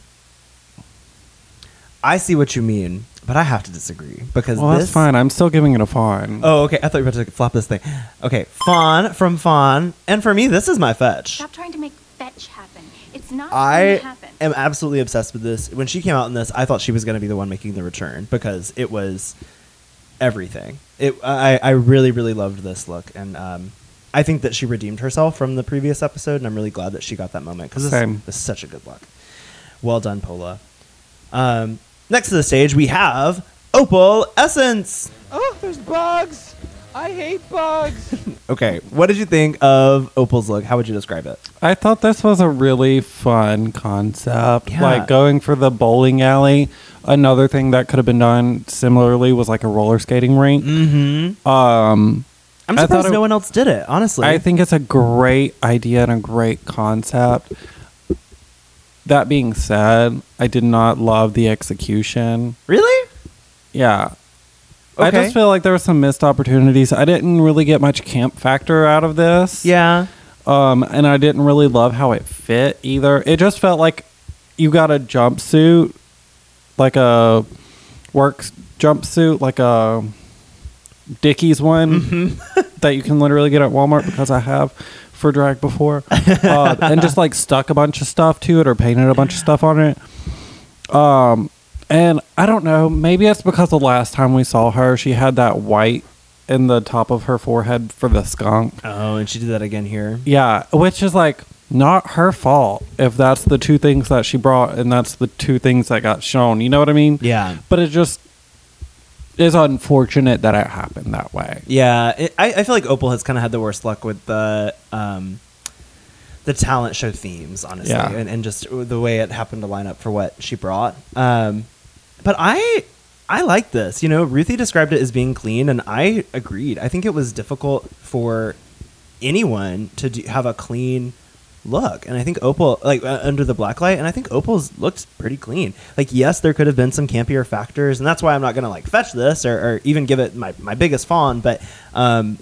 I see what you mean, but I have to disagree because Well, this. that's fine. I'm still giving it a fine. Oh, okay. I thought you were about to flop this thing. Okay, Fawn from Fawn, and for me, this is my fetch. Stop trying to make fetch happen. It's not I happen. am absolutely obsessed with this. When she came out in this, I thought she was going to be the one making the return because it was everything. It I, I really really loved this look, and um, I think that she redeemed herself from the previous episode, and I'm really glad that she got that moment because this, this is such a good look. Well done, Pola. Um, next to the stage, we have Opal Essence. Oh, there's bugs. I hate bugs. [laughs] Okay, what did you think of Opal's look? How would you describe it? I thought this was a really fun concept. Yeah. Like going for the bowling alley. Another thing that could have been done similarly was like a roller skating rink. Mm-hmm. Um, I'm I thought surprised it- no one else did it. Honestly, I think it's a great idea and a great concept. That being said, I did not love the execution. really. Yeah. I just feel like there were some missed opportunities. I didn't really get much camp factor out of this. Yeah. Um, and I didn't really love how it fit either. It just felt like you got a jumpsuit, like a work jumpsuit, like a Dickies one [laughs] that you can literally get at Walmart because I have for drag before, uh, and just like stuck a bunch of stuff to it or painted a bunch of stuff on it. Um, and I don't know, maybe it's because the last time we saw her, she had that white in the top of her forehead for the skunk. Oh, and she did that again here. Yeah, which is like not her fault if that's the two things that she brought and that's the two things that got shown. You know what I mean? Yeah. But it just is unfortunate that it happened that way. Yeah, it, I, I feel like Opal has kind of had the worst luck with the um, the talent show themes, honestly, Yeah. and, and just the way it happened to line up for what she brought. Um, but I I like this. You know, Ruthie described it as being clean, and I agreed. I think it was difficult for anyone to do, have a clean look, and I think Opal like uh, under the black light, and I think Opal's looked pretty clean. Like, yes, there could have been some campier factors, and that's why I'm not gonna like fetch this or, or even give it my, my biggest fawn, but um,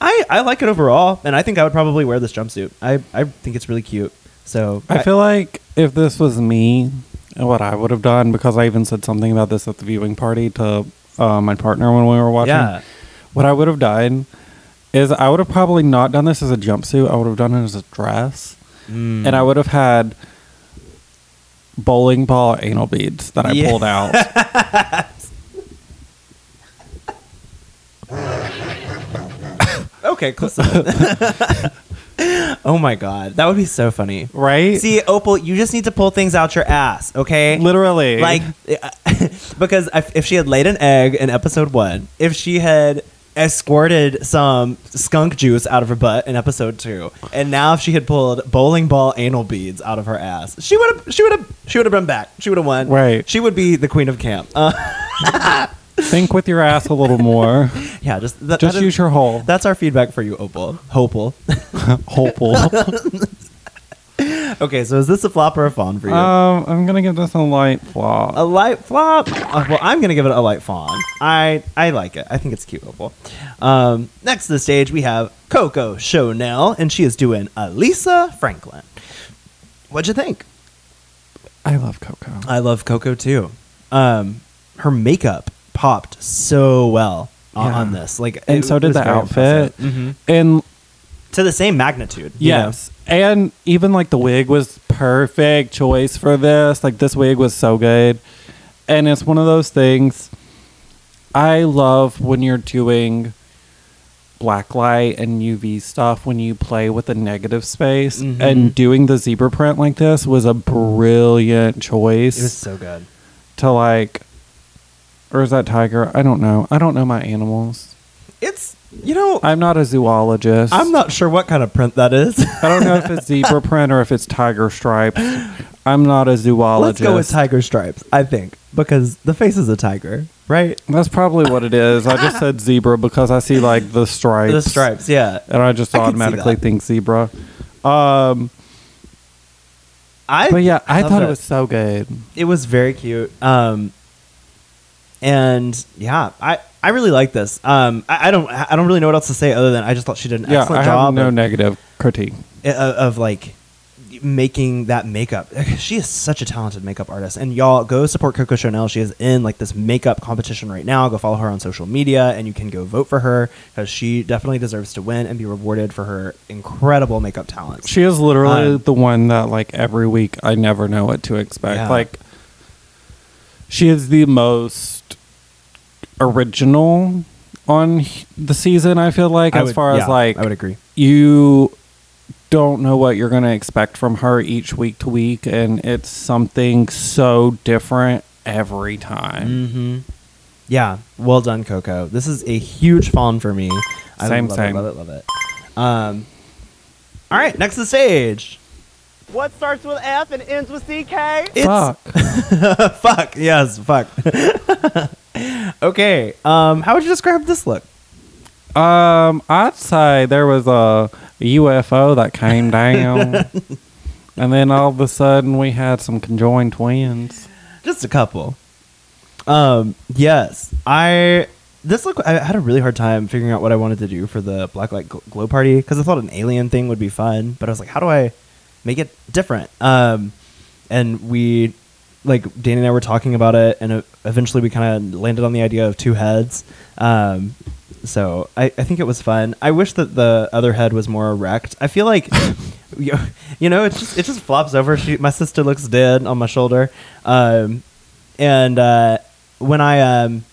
I I like it overall, and I think I would probably wear this jumpsuit. I I think it's really cute. So I feel like if this was me, what I would have done, because I even said something about this at the viewing party to uh, my partner when we were watching. Yeah. What I would have done is I would have probably not done this as a jumpsuit. I would have done it as a dress. Mm. and I would have had bowling ball anal beads that I Yeah. pulled out. [laughs] okay, close enough. [laughs] oh my god, that would be so funny. right? See, Opal, you just need to pull things out your ass, okay? literally. like [laughs] because if she had laid an egg in episode one, if she had escorted some skunk juice out of her butt in episode two, and now if she had pulled bowling ball anal beads out of her ass, she would have she would have she would have been back. She would have won. Right. She would be the queen of camp. Uh, [laughs] think with your ass a little more. [laughs] yeah, just that, Just that is- use your hole. That's our feedback for you, Opal. Hopal. [laughs] Hopeful. Okay, so is this a flop or a fawn for you? um, I'm gonna give this a light flop. A light flop. Uh, well, I'm gonna give it a light fawn. I I like it. I think it's cute, Opal. Um, next to the stage we have Coco Chanel, and she is doing Elisa Franklin. What'd you think? I love Coco. I love Coco too. Um, her makeup popped so well on, Yeah. on this. Like, and so did the outfit. Mhm. And To the same magnitude. you know? yes, and even like the wig was perfect choice for this. Like this wig was so good, and it's one of those things. I love when you're doing black light and UV stuff when you play with the negative space Mhm. and doing the zebra print like this was a brilliant choice It was so good. to like or is that tiger? I don't know. I don't know my animals. It's you know I'm not a zoologist. I'm not sure what kind of print that is. [laughs] I don't know if it's [laughs] zebra print or if it's tiger stripes. I'm not a zoologist. Let's go with tiger stripes. I think because the face is a tiger, right? That's probably what it is. I just said zebra because I see like the stripes. The stripes, yeah. And I just I automatically think zebra. Um I but yeah, I, thought it it. was so good. it was very cute. Um, and yeah, I I really like this. Um, I, I don't I don't really know what else to say other than I just thought she did an Yeah, excellent I job have no of, negative critique. of, of like making that makeup. [laughs] She is such a talented makeup artist, and y'all go support Coco Chanel. She is in like this makeup competition right now. Go follow her on social media, and you can go vote for her because she definitely deserves to win and be rewarded for her incredible makeup talents. She is literally Um, the one that like every week I never know what to expect. Yeah. Like she is the most original on the season, I feel like, I as would- far yeah, as like I would agree. you don't know what you're going to expect from her each week to week and it's something so different every time. Mm-hmm. Yeah, well done, Coco. This is a huge fawn for me. I Same, love same. it, love it, love it. Um, all right, next to the stage. What starts with F and ends with CK? It's Fuck. [laughs] fuck. Yes, fuck. [laughs] okay. Um, how would you describe this look? Um, I'd say there was a UFO that came down, [laughs] and then all of a sudden we had some conjoined twins. Just a couple. Um, yes, I. This look, I had a really hard time figuring out what I wanted to do for the blacklight gl- glow party because I thought an alien thing would be fun, but I was like, how do I make it different? Um, and we, like, Danny and I were talking about it, and eventually we kind of landed on the idea of two heads. Um, so I, I think it was fun. I wish that the other head was more erect. I feel like, [laughs] you you know, it just it just flops over. She, my sister looks dead on my shoulder. Um, and uh, when I um,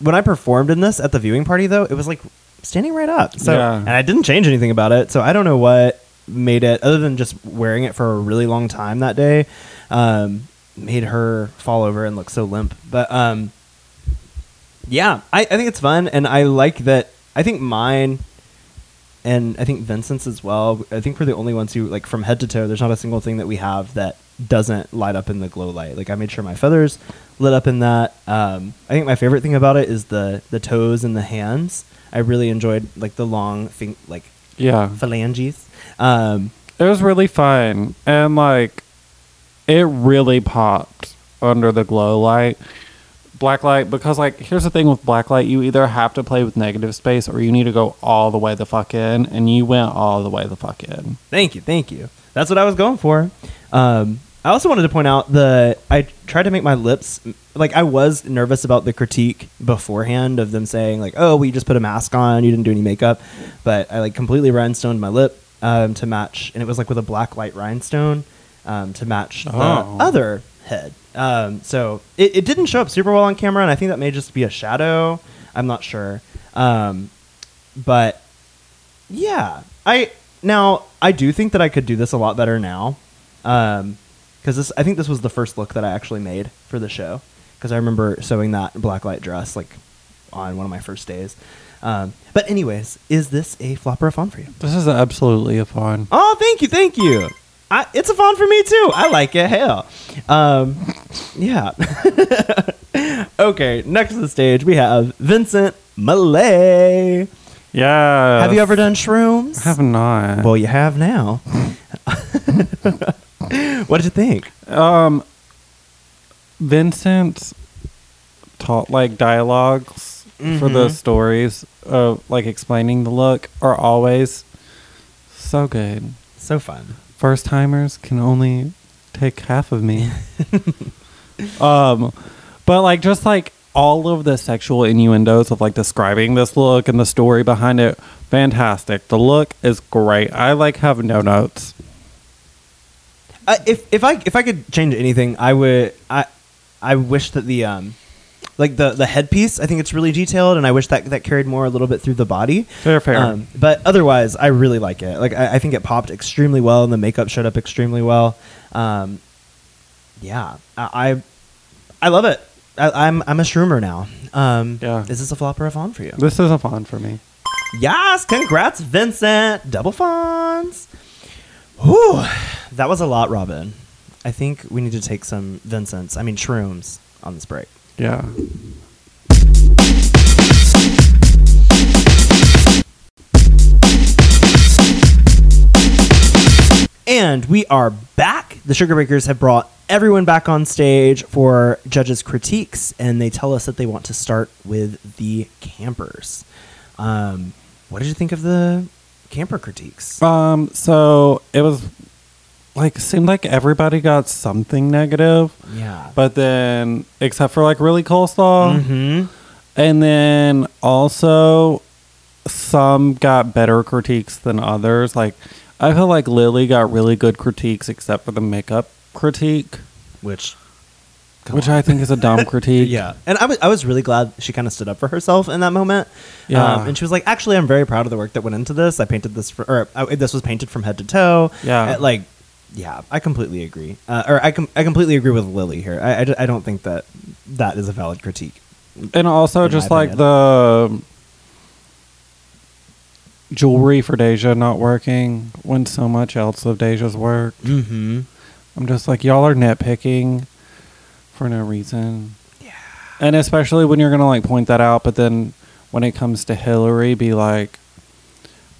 when I performed in this at the viewing party, though, it was like standing right up. So Yeah. and I didn't change anything about it. So I don't know what made it, other than just wearing it for a really long time that day, um, made her fall over and look so limp. But um, yeah, I, I think it's fun, and I like that. I think mine, and I think Vincent's as well. I think we're the only ones who like from head to toe. There's not a single thing that we have that doesn't light up in the glow light. Like I made sure my feathers lit up in that. Um, I think my favorite thing about it is the the toes and the hands. I really enjoyed like the long thing, like Yeah, phalanges. Um, it was really fun, and like, it really popped under the glow light. Blacklight, because like, here's the thing with blacklight: you either have to play with negative space, or you need to go all the way the fuck in, and you went all the way the fuck in. Thank you, thank you. That's what I was going for. Um, I also wanted to point out the I tried to make my lips like I was nervous about the critique beforehand of them saying like, "Oh, you just put a mask on, you didn't do any makeup," but I like completely rhinestoned my lip um, to match, and it was like with a black light rhinestone um, to match the Oh. other head. Um, so it, it didn't show up super well on camera, and I think that may just be a shadow. I'm not sure, um, but yeah, I now I do think that I could do this a lot better now, because this I think this was the first look that I actually made for the show. Because I remember sewing that blacklight dress like on one of my first days. Um, but anyways, is this a flop or a fawn for you? This is absolutely a fun. Oh, thank you, thank you. I, it's a fun for me too. I like it. Hell, um, yeah. [laughs] okay, next to the stage we have Vincent Malay. Yeah. Have you ever done shrooms? I have not. Well, you have now. [laughs] what did you think? Um, Vincent taught like dialogues for the Mhm. stories, uh, like explaining the look, are always so good. So fun. First timers can only take half of me. [laughs] um, but like just like all of the sexual innuendos of like describing this look and the story behind it, fantastic. The look is great. I like have no notes. Uh, if if I if I could change anything, I would. I I wish that the um, like the the headpiece. I think it's really detailed, and I wish that that carried more a little bit through the body. Fair, fair. Um, but otherwise, I really like it. Like I, I think it popped extremely well, and the makeup showed up extremely well. Um, yeah, I I, I love it. I, I'm I'm a shroomer now. Um, Yeah. Is this a flop or a fawn for you? This is a fawn for me. Yes, congrats, Vincent. Double fawns. Whew, that was a lot, Robin. I think we need to take some Vincents, I mean shrooms, on this break. Yeah. And we are back. The Sugar Bakers have brought everyone back on stage for judges' critiques, and they tell us that they want to start with the campers. Um, what did you think of the camper critiques? Um, so it was like seemed like everybody got something negative, Yeah. but then except for like really coleslaw, hmm and then also some got better critiques than others. Like I feel like Lily got really good critiques except for the makeup critique, Which, which on. I think is a dumb [laughs] critique. Yeah, and I was I was really glad she kind of stood up for herself in that moment. Yeah. um, and she was like, "Actually, I'm very proud of the work that went into this. I painted this for, or uh, this was painted from head to toe. Yeah. Like, yeah, I completely agree. Uh, or I com- I completely agree with Lily here. I, I, I don't think that that is a valid critique. And also just like the jewelry for Deja not working when so much else of Deja's worked. Mm-hmm. I'm just like y'all are nitpicking for no reason. Yeah. And especially when you're gonna like point that out, but then when it comes to Hillary, be like,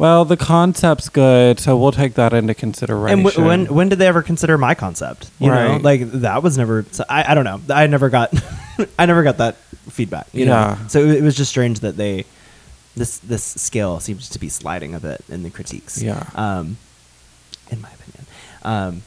well, the concept's good, so we'll take that into consideration. And w- when when did they ever consider my concept? You know, Right. like that was never. So I, I don't know. I never got [laughs] I never got that feedback. You know, Yeah. so it, it was just strange that they this this scale seems to be sliding a bit in the critiques. Yeah. Um, in my opinion. Um,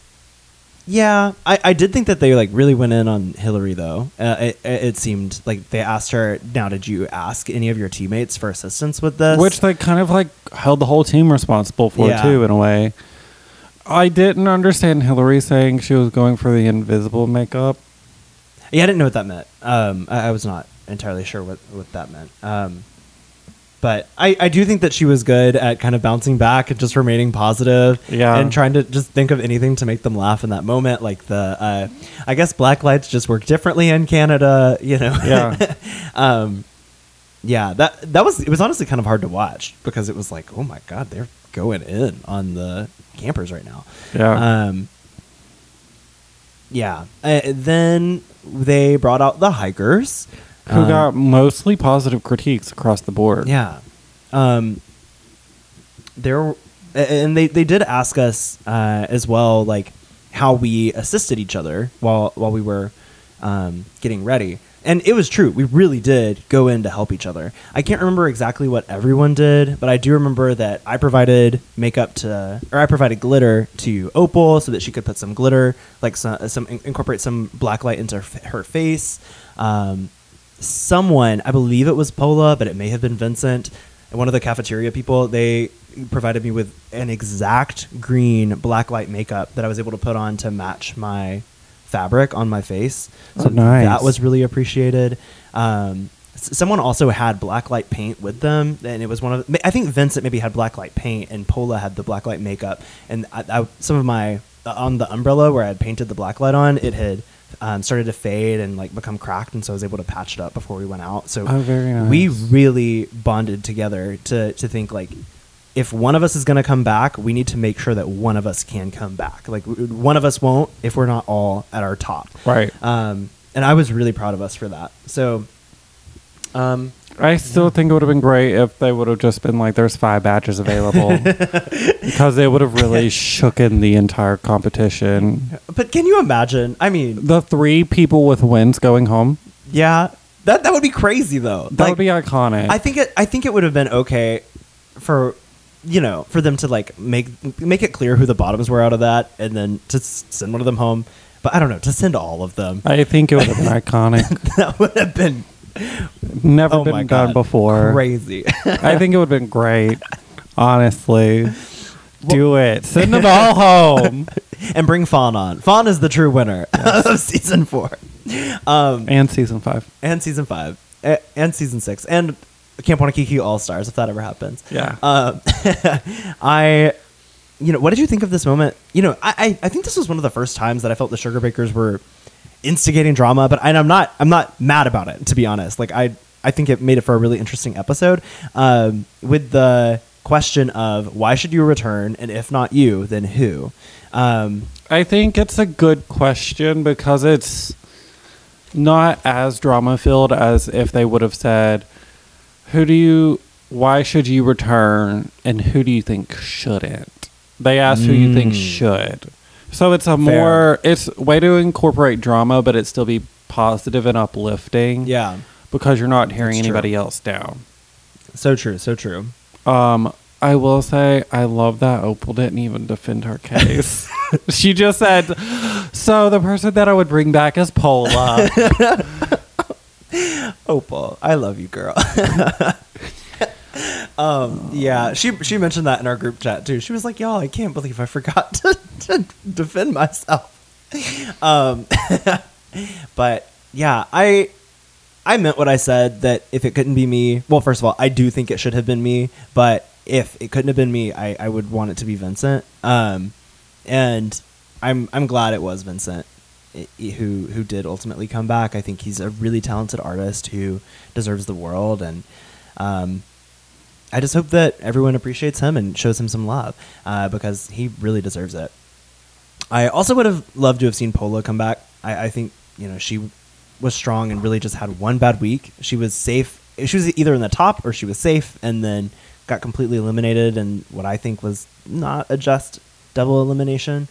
yeah, I, I did think that they like really went in on Hillary though. Uh, it, it seemed like they asked her. Now, did you ask any of your teammates for assistance with this? Which they kind of like held the whole team responsible for Yeah. too, in a way. I didn't understand Hillary saying she was going for the invisible makeup. Yeah, I didn't know what that meant. Um, I, I was not entirely sure what, what that meant. Um, but I, I do think that she was good at kind of bouncing back and just remaining positive Yeah. and trying to just think of anything to make them laugh in that moment. Like the, uh, I guess black lights just work differently in Canada, you know? Yeah. [laughs] um, yeah, that, that was, it was honestly kind of hard to watch because it was like, oh my God, they're going in on the campers right now. Yeah. Um, yeah. Uh, then they brought out the hikers. Who Um, got mostly positive critiques across the board. Yeah. Um, there, and they, they did ask us uh, as well, like how we assisted each other while while we were um, getting ready. And it was true. We really did go in to help each other. I can't remember exactly what everyone did, but I do remember that I provided makeup to, or I provided glitter to Opal so that she could put some glitter, like some, some incorporate some black light into her, her face. Um, someone, I believe it was Pola, but it may have been Vincent, one of the cafeteria people, they provided me with an exact green black light makeup that I was able to put on to match my fabric on my face. So Oh, nice. that was really appreciated. Um, s- someone also had black light paint with them, and it was one of. I think Vincent maybe had black light paint, and Pola had the black light makeup. And I, I, some of my uh, on the umbrella where I had painted the black light on, it had um, started to fade and like become cracked, and so I was able to patch it up before we went out. So Oh, nice. we really bonded together to to think like if one of us is going to come back, we need to make sure that one of us can come back. Like w- one of us won't if we're not all at our top. Right. Um, and I was really proud of us for that. So, um, I still think it would have been great if they would have just been like, "There's five badges available," [laughs] because they would have really shooken the entire competition. but can you imagine? I mean, The three people with wins going home. yeah, that that would be crazy though. That would be iconic. I think it. I think it would have been okay for you know for them to like make make it clear who the bottoms were out of that, and then to s- send one of them home. But I don't know to send all of them. I think it would have been iconic. [laughs] that would have been Never oh been done before. crazy. I think it would have been great. Honestly, do it. [laughs] Send them all home. and bring Fawn on. Fawn is the true winner [laughs] of season four, um, And season five. and season five, a- and season six, and Camp Wannakiki All Stars if that ever happens. Yeah. Um, [laughs] I, you know, what did you think of this moment? You know, I, I, I think this was one of the first times that I felt the Sugar Bakers were instigating drama, but and I'm not I'm not mad about it to be honest. Like I I think it made it for a really interesting episode um, with the question of why should you return and if not you then who. Um, I think it's a good question because it's not as drama filled as if they would have said, Who do you, why should you return, and who do you think shouldn't? They asked who you think Mm. should. So it's a more, it's way to incorporate drama, but it still be positive and uplifting. yeah, Because you're not hearing That's true. anybody else down. so true, so true. Um, I will say I love that Opal didn't even defend her case. [laughs] she just said, "So the person that I would bring back is Pola." [laughs] Opal, I love you, girl. [laughs] [laughs] um, yeah, she she mentioned that in our group chat too. She was like, "Y'all, I can't believe I forgot [laughs] to, to defend myself." Um, [laughs] but yeah, I I meant what I said that if it couldn't be me, well, first of all, I do think it should have been me, but if it couldn't have been me, I, I would want it to be Vincent. Um, and I'm I'm glad it was Vincent who who did ultimately come back. I think he's a really talented artist who deserves the world, and um, I just hope that everyone appreciates him and shows him some love uh, because he really deserves it. I also would have loved to have seen Pola come back. I, I think you know she was strong and really just had one bad week. She was safe she was either in the top or she was safe, and then got completely eliminated, and what I think was not a just double elimination.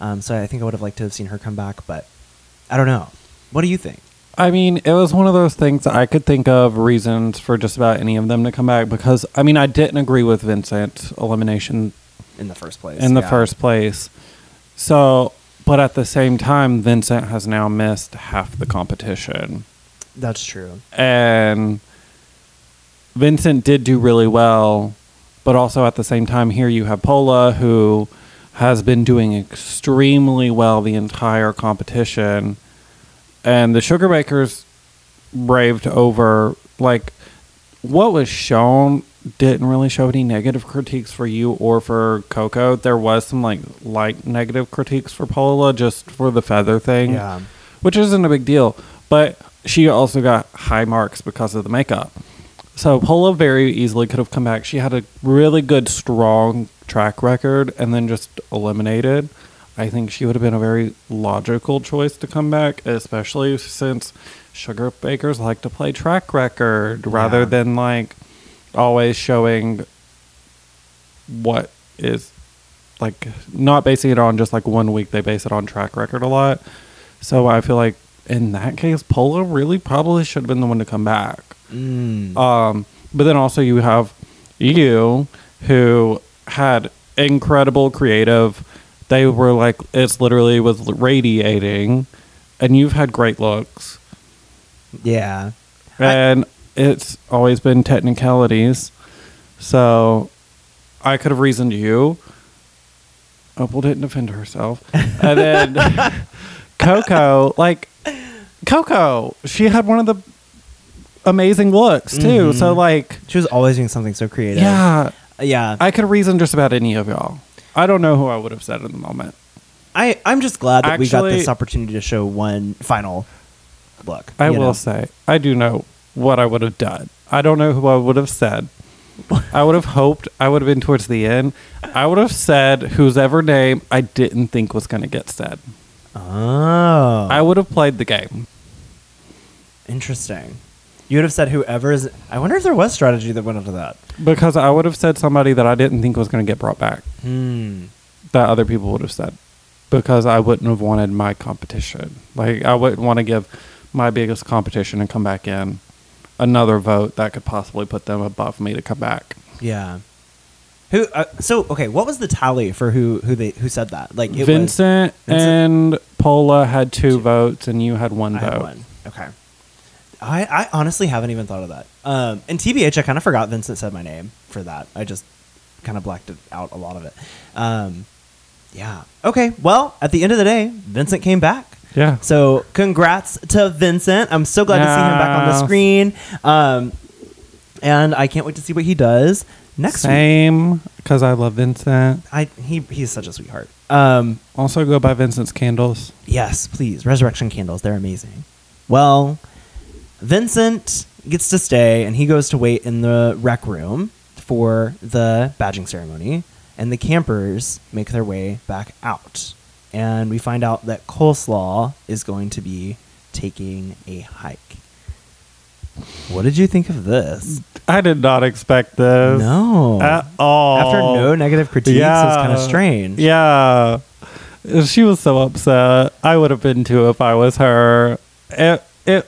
Um, so I think I would have liked to have seen her come back, but I don't know. What do you think? I mean, it was one of those things I could think of reasons for just about any of them to come back because I mean, I didn't agree with Vincent's elimination In the first place, in the Yeah. first place. So, but at the same time, Vincent has now missed half the competition. That's true. And Vincent did do really well, but also at the same time, here you have Pola who has been doing extremely well the entire competition. And the Sugar Bakers raved over, like, what was shown didn't really show any negative critiques for you or for Coco. There was some, like, light negative critiques for Pola just for the feather thing Yeah. which isn't a big deal. But she also got high marks because of the makeup. So Pola very easily could have come back. She had a really good, strong track record and then just eliminated. I think she would have been a very logical choice to come back, especially since sugar bakers like to play track record rather Yeah. than like always showing what is like not basing it on just like one week they base it on track record a lot so i feel like in that case Pola really probably should have been the one to come back Mm. um but then also you have you who had incredible creative they were like it's literally was radiating and you've had great looks yeah. I- and it's always been technicalities. So I could have reasoned you. Opal didn't defend herself. And then [laughs] Coco, like Coco, she had one of the amazing looks too. So mm-hmm. like She was always doing something so creative. yeah, Yeah. I could reason just about any of y'all. I don't know who I would have said in the moment. I, I'm just glad that we got Actually- this opportunity to show one final look. I you will know? say, I do know what I would have done. I don't know who I would have said. I would have hoped I would have been towards the end. I would have said whose ever name I didn't think was going to get said. Oh. I would have played the game. Interesting. You would have said whoever is. I wonder if there was strategy that went into that. Because I would have said somebody that I didn't think was going to get brought back Hmm. that other people would have said. Because I wouldn't have wanted my competition. Like, I wouldn't want to give my biggest competition and come back in another vote that could possibly put them above me to come back. Yeah. Who? Uh, so okay, what was the tally for who who they who said that? Like it Vincent, Vincent- and Pola had two, Two. votes, and you had one I vote. had one. Okay. I, I honestly haven't even thought of that. Um, and TBH, I kind of forgot Vincent said my name for that. I just kind of blacked it out a lot of it. Um, yeah. Okay. Well, at the end of the day, Vincent came back. Yeah. So congrats to Vincent. I'm so glad to see him back on the screen. Um, and I can't wait to see what he does next week. Same, because I love Vincent. I he he's such a sweetheart. Um, Also, go buy Vincent's candles. yes, please. Resurrection candles, they're amazing. Well, Vincent gets to stay and he goes to wait in the rec room for the badging ceremony, and the campers make their way back out. And we find out that Coleslaw is going to be taking a hike. What did you think of this? I did not expect this. No. At all. After no negative critiques, it was kind of strange. Yeah. She was so upset. I would have been too if I was her. It, it,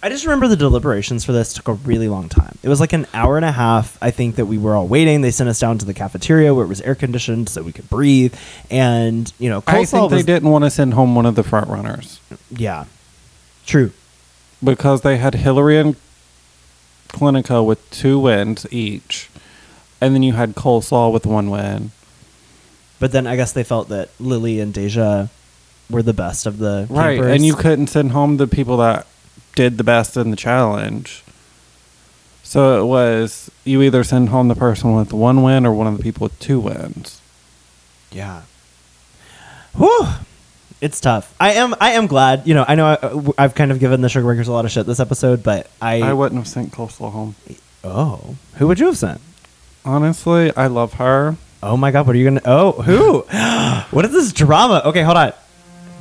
I just remember the deliberations for this took a really long time. It was like an hour and a half. I think that we were all waiting. They sent us down to the cafeteria where it was air conditioned so we could breathe. And you know, I think they was- didn't want to send home one of the front runners Yeah, true. because they had Hillary and Clinico with two wins each, and then you had Coleslaw with one win. But then I guess they felt that Lily and Deja were the best of the Right, campers. and you couldn't send home the people that did the best in the challenge. So it was you either send home the person with one win or one of the people with two wins. Yeah. Whew. It's tough. I am. I am glad. You know. I know. I, uh, I've kind of given the Sugar Bakers a lot of shit this episode, but I. I wouldn't have sent Coleslaw home. oh, who would you have sent? Honestly, I love her. Oh my god, what are you gonna? Oh, who? [gasps] what is this drama? Okay, hold on.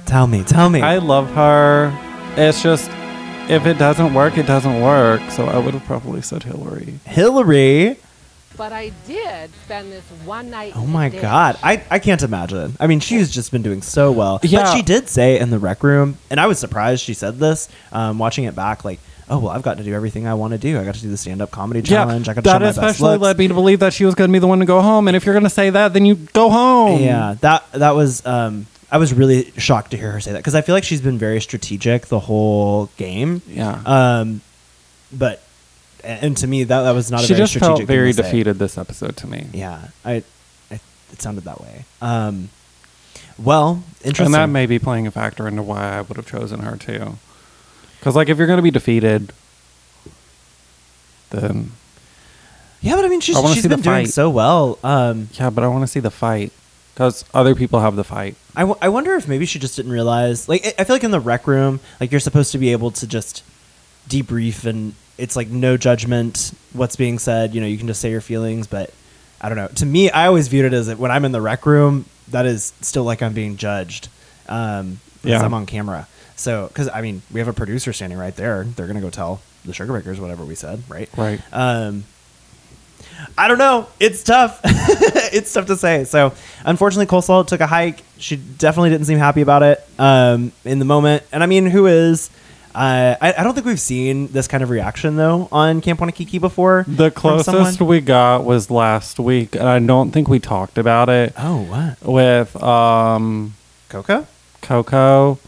Tell me, tell me. I love her. It's just if it doesn't work, it doesn't work. So I would have probably said Hillary. Hillary. But I did spend this one night. Oh my ditch. god, I, I can't imagine. I mean, she's just been doing so well. Yeah. But she did say in the rec room, and I was surprised she said this. Um, watching it back, like, oh well, I've got to do everything I want to do. I got to do the stand up comedy challenge. Yeah, I got to show that my best especially looks. led me to believe that she was going to be the one to go home. And if you're going to say that, then you go home. Yeah, that that was. Um, I was really shocked to hear her say that because I feel like she's been very strategic the whole game. Yeah. Um, but and to me that that was not. a she very just strategic felt very to say. defeated this episode to me. Yeah, I, I. It sounded that way. Um, well, interesting. And that may be playing a factor into why I would have chosen her too. Because, like, if you're going to be defeated, then yeah, but I mean, she's I she's see the been doing so well. Um, yeah, but I want to see the fight. Because other people have the fight. I, w- I wonder if maybe she just didn't realize. Like, I- I feel like in the rec room, like you're supposed to be able to just debrief, and it's like no judgment what's being said. You know, you can just say your feelings. But I don't know. To me, I always viewed it as that when I'm in the rec room, that is still like I'm being judged. Um, because Yeah. I'm on camera. So, because I mean, we have a producer standing right there. They're gonna go tell the sugar bakers whatever we said, right? Right. Um, I don't know. It's tough. [laughs] it's tough to say. So, unfortunately, Coleslaw took a hike. She definitely didn't seem happy about it um, in the moment. And I mean, who is? Uh, I, I don't think we've seen this kind of reaction though on Camp Wannakiki before. The closest we got was last week, and I don't think we talked about it Oh, what? with um, Coco? Coco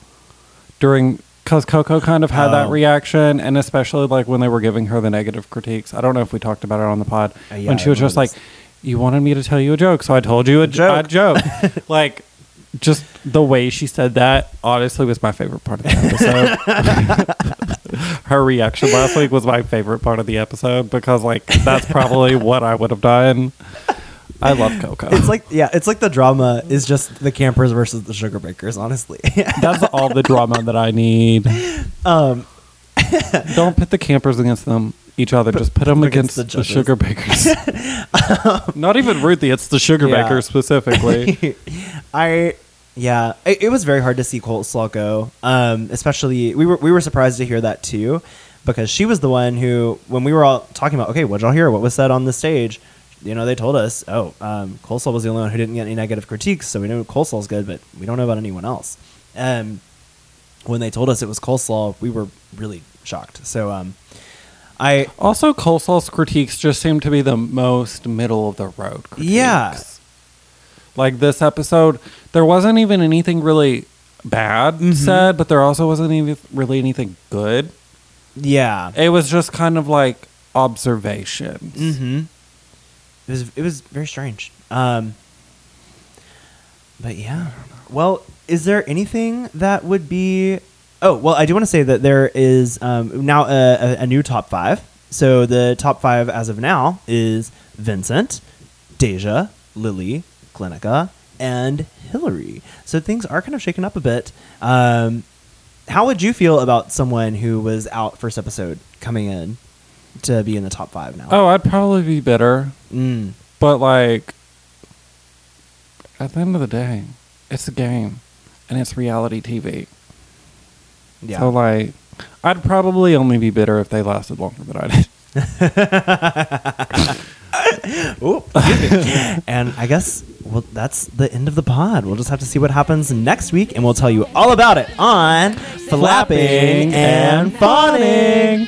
during because Coco kind of had that Oh. reaction, and especially like when they were giving her the negative critiques. I don't know if we talked about it on the pod Uh, yeah, when she I was just like, noticed. "You wanted me to tell you a joke, so I told you a, joke." a joke." [laughs] like, just the way she said that honestly was my favorite part of the episode. [laughs] her reaction last week was my favorite part of the episode because like that's probably what I would have done. I love Coco. It's like yeah, it's like the drama is just the campers versus the sugar bakers. Honestly, [laughs] That's all the drama that I need. um, [laughs] Don't pit the campers against them each other. Just put them against against, the the, sugar bakers. [laughs] Not even Ruthie. It's the sugar Yeah. bakers specifically. I yeah, it, it was very hard to see Coleslaw go. Um, especially we were we were surprised to hear that too, because she was the one who when we were all talking about okay, what y'all hear? What was said on the stage? You know, they told us, oh, um, Coleslaw was the only one who didn't get any negative critiques, so we know Coleslaw's good, but we don't know about anyone else. Um, when they told us it was Coleslaw, we were really shocked. So, um, I also, Coleslaw's critiques just seem to be the most middle of the road. Critiques. Yeah. Like this episode, there wasn't even anything really bad Mm-hmm. said, but there also wasn't even really anything good. yeah, It was just kind of like observations. Mm-hmm. It was it was very strange. Um, but yeah. Well, is there anything that would be? Oh, well, I do want to say that there is um, now a, a, a new top five. So the top five as of now is Vincent, Deja, Lily, Clinica, and Hillary. So things are kind of shaken up a bit. Um, how would you feel about someone who was out first episode coming in to be in the top five now? Oh, I'd probably be bitter. Mm. But like at the end of the day, it's a game and it's reality TV. Yeah. So like I'd probably only be bitter if they lasted longer than I did. [laughs] [laughs] Ooh, and I guess well, that's the end of the pod. We'll just have to see what happens next week, and we'll tell you all about it on Flapping and Fawning.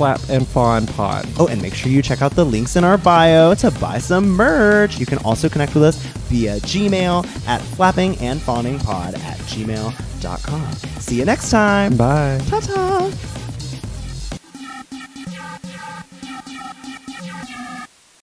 Flap and Fawn Pod. Oh, and make sure you check out the links in our bio to buy some merch. You can also connect with us via Gmail at flappingandfawningpod at gmail.com. See you next time. Bye. Ta-ta.